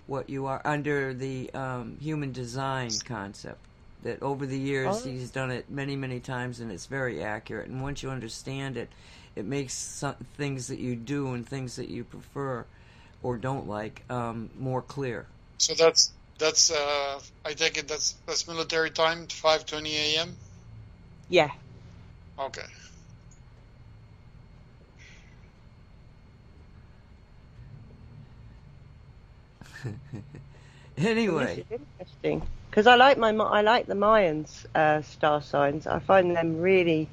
what you are under the um, human design concept. That over the years Oh. he's done it many, many times, and it's very accurate. And once you understand it, it makes some things that you do and things that you prefer or don't like um, more clear. So that's that's uh, I take it that's that's military time, 5:20 a.m. Yeah. Okay. Anyway, interesting because I like my I like the Mayans uh, star signs. I find them really,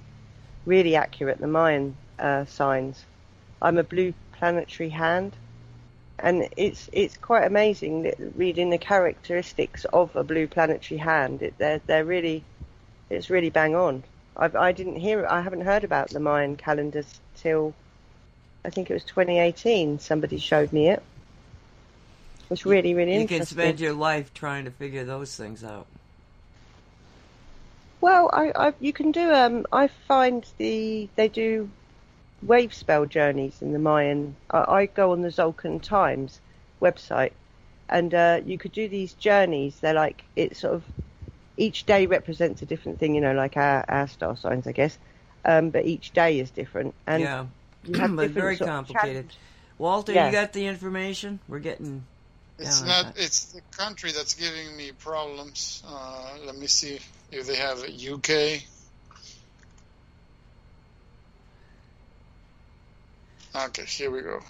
really accurate. The Mayan uh, signs. I'm a blue planetary hand, and it's it's quite amazing that reading the characteristics of a blue planetary hand. It, they're they're really, it's really bang on. I've, I didn't hear I haven't heard about the Mayan calendars till I think it was 2018. Somebody showed me it. It's really really you interesting. can spend your life trying to figure those things out. Well, I, I you can do um I find the they do wave spell journeys in the Mayan. I, I go on the Tzolkin Times website, and uh, you could do these journeys. They're like it's sort of each day represents a different thing. You know, like our our star signs, I guess. Um, but each day is different, and yeah, you but very complicated. Walter, Yeah. you got the information? We're getting It's Yeah, not. okay. It's the country that's giving me problems. Uh, let me see if they have a UK. Okay, here we go.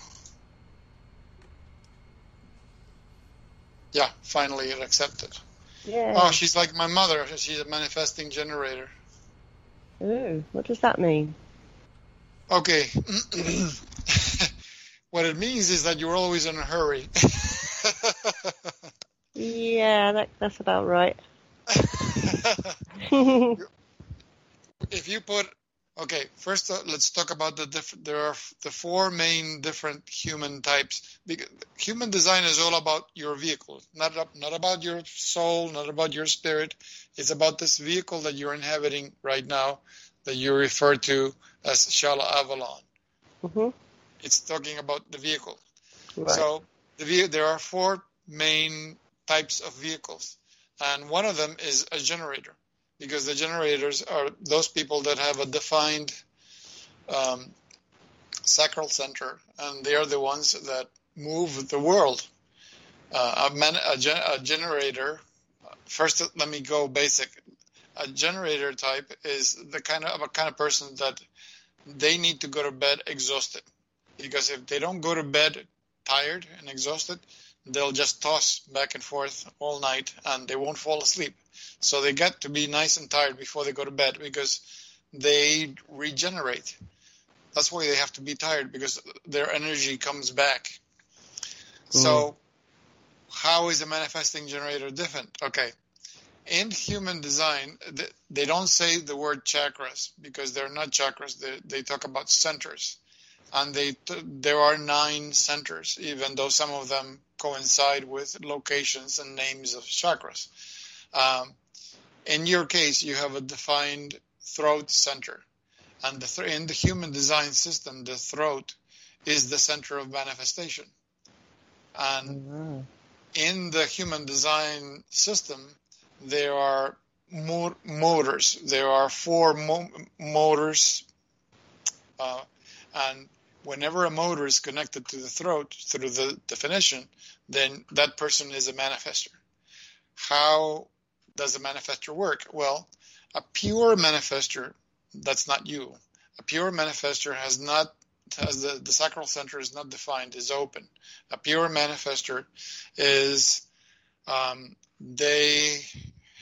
Yeah, finally it accepted. Yeah. Oh, she's like my mother. She's a manifesting generator. Ooh, what does that mean? Okay. what it means is that you're always in a hurry. Yeah, that, that's about right. if you put okay first uh, let's talk about the different there are f- the four main different human types. Because human design is all about your vehicle not not about your soul not about your spirit. It's about this vehicle that you're inhabiting right now that you refer to as Shaalaa Avalon. Hmm it's talking about the vehicle. Right. so the ve- there are four main types of vehicles, and one of them is a generator, because the generators are those people that have a defined um, sacral center, and they are the ones that move the world. Uh, a, man, a, gen, a generator. First, let me go basic. A generator type is the kind of a kind of person that they need to go to bed exhausted, because if they don't go to bed tired and exhausted, they'll just toss back and forth all night and they won't fall asleep. So they get to be nice and tired before they go to bed because they regenerate. That's why they have to be tired because their energy comes back. Hmm. So, how is a manifesting generator different? Okay. In human design, they don't say the word chakras because they're not chakras. They, they talk about centers and they t- there are nine centers, even though some of them coincide with locations and names of chakras. Um, in your case, you have a defined throat center, and the th- in the human design system, the throat is the center of manifestation. And Oh. in the human design system, there are mo- motors. There are four mo- motors, uh, and whenever a motor is connected to the throat through the definition, then that person is a manifester. How does a manifester work? Well, a pure manifester, that's not you. A pure manifester has not has the, the sacral center is not defined, is open. A pure manifester is um, they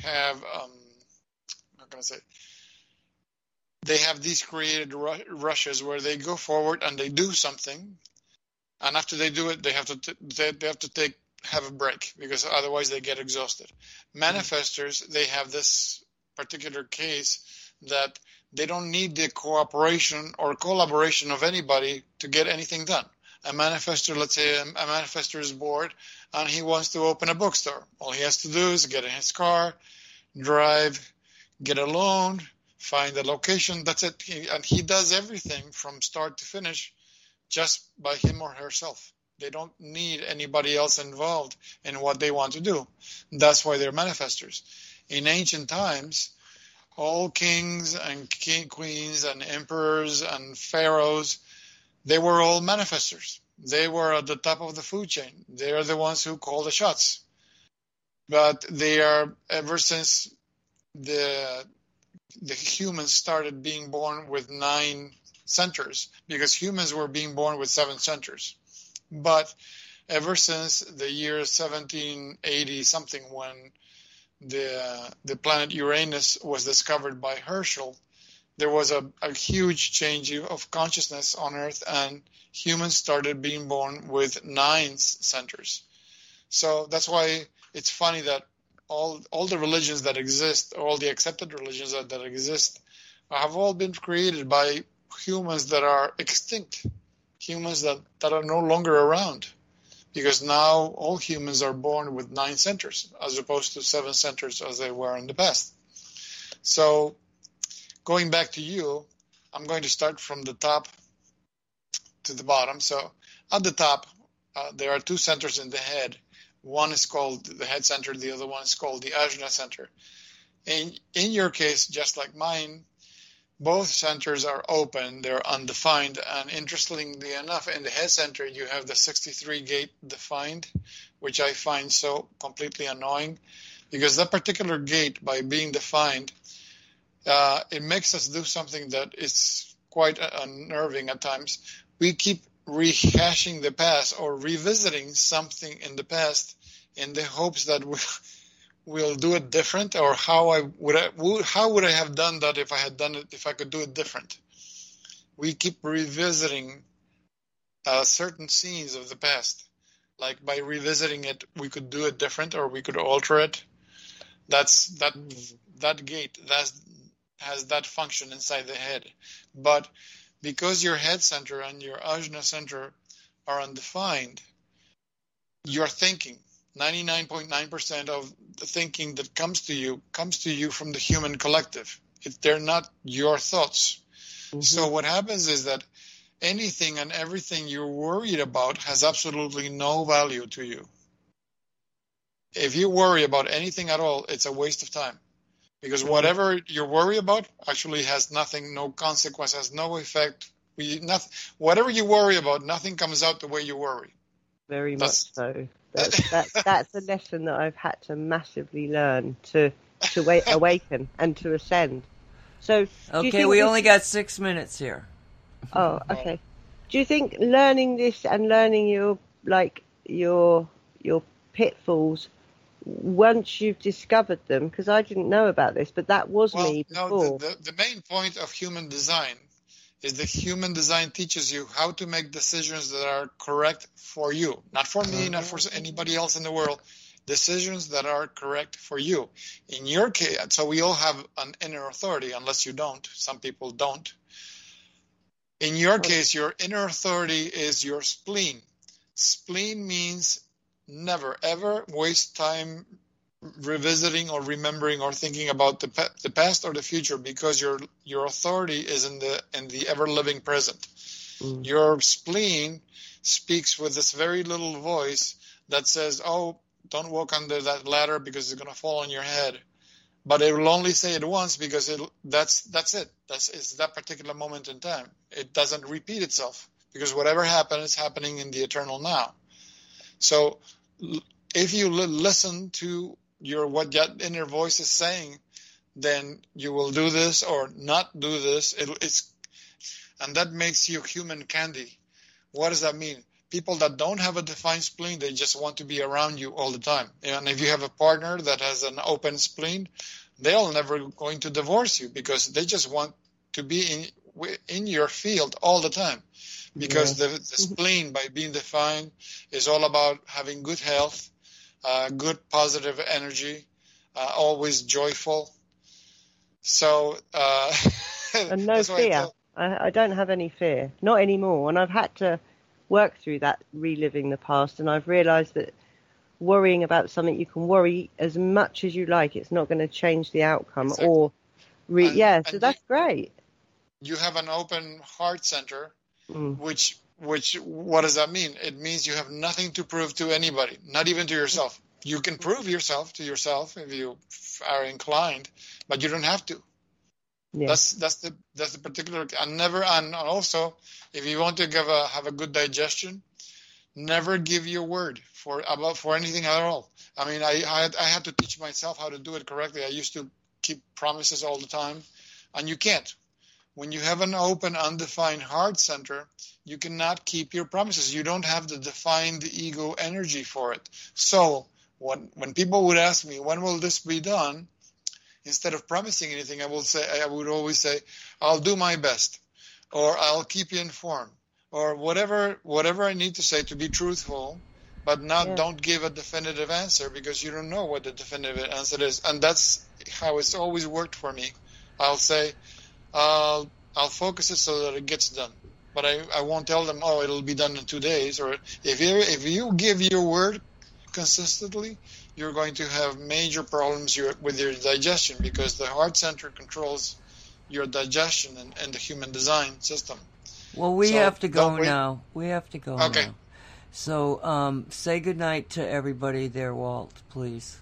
have um, I'm not gonna say they have these created rushes where they go forward and they do something, and after they do it, they have to t- they, they have to take have a break because otherwise they get exhausted. Manifestors they have this particular case that they don't need the cooperation or collaboration of anybody to get anything done. A manifestor, let's say a, a manifestor is bored and he wants to open a bookstore. All he has to do is get in his car, drive, get a loan, find a location. That's it. He, and he does everything from start to finish just by him or herself. They don't need anybody else involved in what they want to do. That's why they're manifestors. In ancient times, all kings and king, queens and emperors and pharaohs, they were all manifestors. They were at the top of the food chain. They are the ones who call the shots. But they are ever since the the humans started being born with nine centers because humans were being born with seven centers. But ever since the year 1780 something when the the planet Uranus was discovered by Herschel, there was a, a huge change of consciousness on Earth, and humans started being born with nine centers. So that's why it's funny that all all the religions that exist, all the accepted religions that, that exist, have all been created by humans that are extinct, humans that, that are no longer around. Because now all humans are born with nine centers, as opposed to seven centers as they were in the past. So, going back to you, I'm going to start from the top to the bottom. So, at the top, uh, there are two centers in the head one is called the head center, the other one is called the ajna center. In, in your case, just like mine, both centers are open, they're undefined, and interestingly enough, in the head center, you have the 63 gate defined, which I find so completely annoying because that particular gate, by being defined, uh, it makes us do something that is quite unnerving at times. We keep rehashing the past or revisiting something in the past in the hopes that we, we'll do it different or how I would I, how would I have done that if I had done it if I could do it different. We keep revisiting uh, certain scenes of the past. Like by revisiting it, we could do it different or we could alter it. That's that that gate that has that function inside the head. But because your head center and your ajna center are undefined, your thinking, 99.9% of the thinking that comes to you comes to you from the human collective. If they're not your thoughts. Mm-hmm. So what happens is that anything and everything you're worried about has absolutely no value to you. If you worry about anything at all, it's a waste of time because whatever you worry about actually has nothing, no consequence, has no effect. We, nothing, whatever you worry about, nothing comes out the way you worry. Very that's, much so. That's, that, that's a lesson that I've had to massively learn to to wait, awaken and to ascend. So okay, we this... only got six minutes here. Oh, okay. Do you think learning this and learning your like your your pitfalls once you've discovered them, because I didn't know about this, but that was well, me before. No, the, the, the main point of human design is that human design teaches you how to make decisions that are correct for you, not for me, not for mm-hmm. anybody else in the world. Decisions that are correct for you. In your case, so we all have an inner authority, unless you don't. Some people don't. In your case, your inner authority is your spleen. Spleen means never ever waste time revisiting or remembering or thinking about the, the past or the future because your your authority is in the in the ever living present. Mm. Your spleen speaks with this very little voice that says, "Oh, don't walk under that ladder because it's going to fall on your head." But it will only say it once because it that's that's it. That's it's that particular moment in time. It doesn't repeat itself because whatever happened is happening in the eternal now. So if you listen to your what that inner voice is saying, then you will do this or not do this. It, it's and that makes you human candy. What does that mean? People that don't have a defined spleen, they just want to be around you all the time. And if you have a partner that has an open spleen, they'll never going to divorce you because they just want to be in in your field all the time. Because yeah. the, the spleen, by being defined, is all about having good health, uh, good positive energy, uh, always joyful. So uh, and no fear. I, I don't have any fear, not anymore. And I've had to work through that, reliving the past, and I've realised that worrying about something you can worry as much as you like. It's not going to change the outcome. Exactly. Or, re- and, yeah, so that's great. You have an open heart center, mm. which which what does that mean? It means you have nothing to prove to anybody, not even to yourself. You can prove yourself to yourself if you are inclined, but you don't have to. Yeah. That's that's the that's the particular and never and also if you want to give a have a good digestion, never give your word for about for anything at all. I mean, I I, I had to teach myself how to do it correctly. I used to keep promises all the time, and you can't. When you have an open, undefined heart center, you cannot keep your promises. You don't have the defined ego energy for it. So when when people would ask me when will this be done, instead of promising anything, I will say I would always say, I'll do my best, or I'll keep you informed, or whatever whatever I need to say to be truthful, but not yeah. don't give a definitive answer because you don't know what the definitive answer is, and that's how it's always worked for me. I'll say, I'll I'll focus it so that it gets done. But I, I won't tell them, oh, it'll be done in two days. Or if you if you give your word consistently, you're going to have major problems with your digestion because the heart center controls your digestion and, and the human design system. Well, we so have to go now. We have to go okay. now. So, um, say goodnight to everybody there, Walt, please.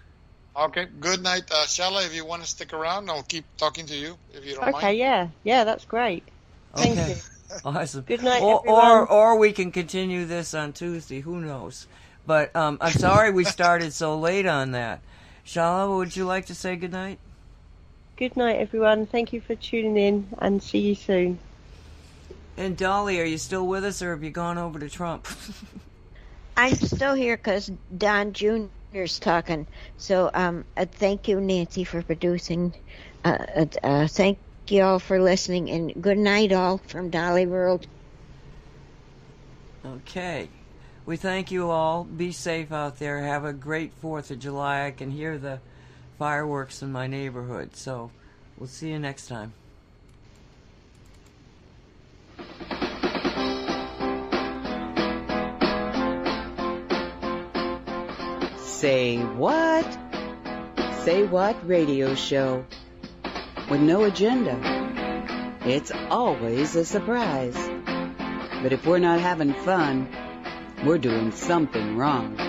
Okay. Good night, uh, Shaalaa. If you want to stick around, I'll keep talking to you if you don't okay, mind. Okay. Yeah. Yeah. That's great. Thank okay. you. Awesome. Good night, or, everyone. Or, or we can continue this on Tuesday. Who knows? But um, I'm sorry we started so late on that. Shaalaa, would you like to say good night? Good night, everyone. Thank you for tuning in and see you soon. And Dolly, are you still with us or have you gone over to Trump? I'm still here because Don Jr. is talking. So um, uh, thank you, Nancy, for producing. Uh, uh, uh, thank you all for listening and good night, all from Dolly World. Okay. We thank you all. Be safe out there. Have a great 4th of July. I can hear the fireworks in my neighborhood. So we'll see you next time. Say what? Say what radio show with no agenda. It's always a surprise. But if we're not having fun, we're doing something wrong.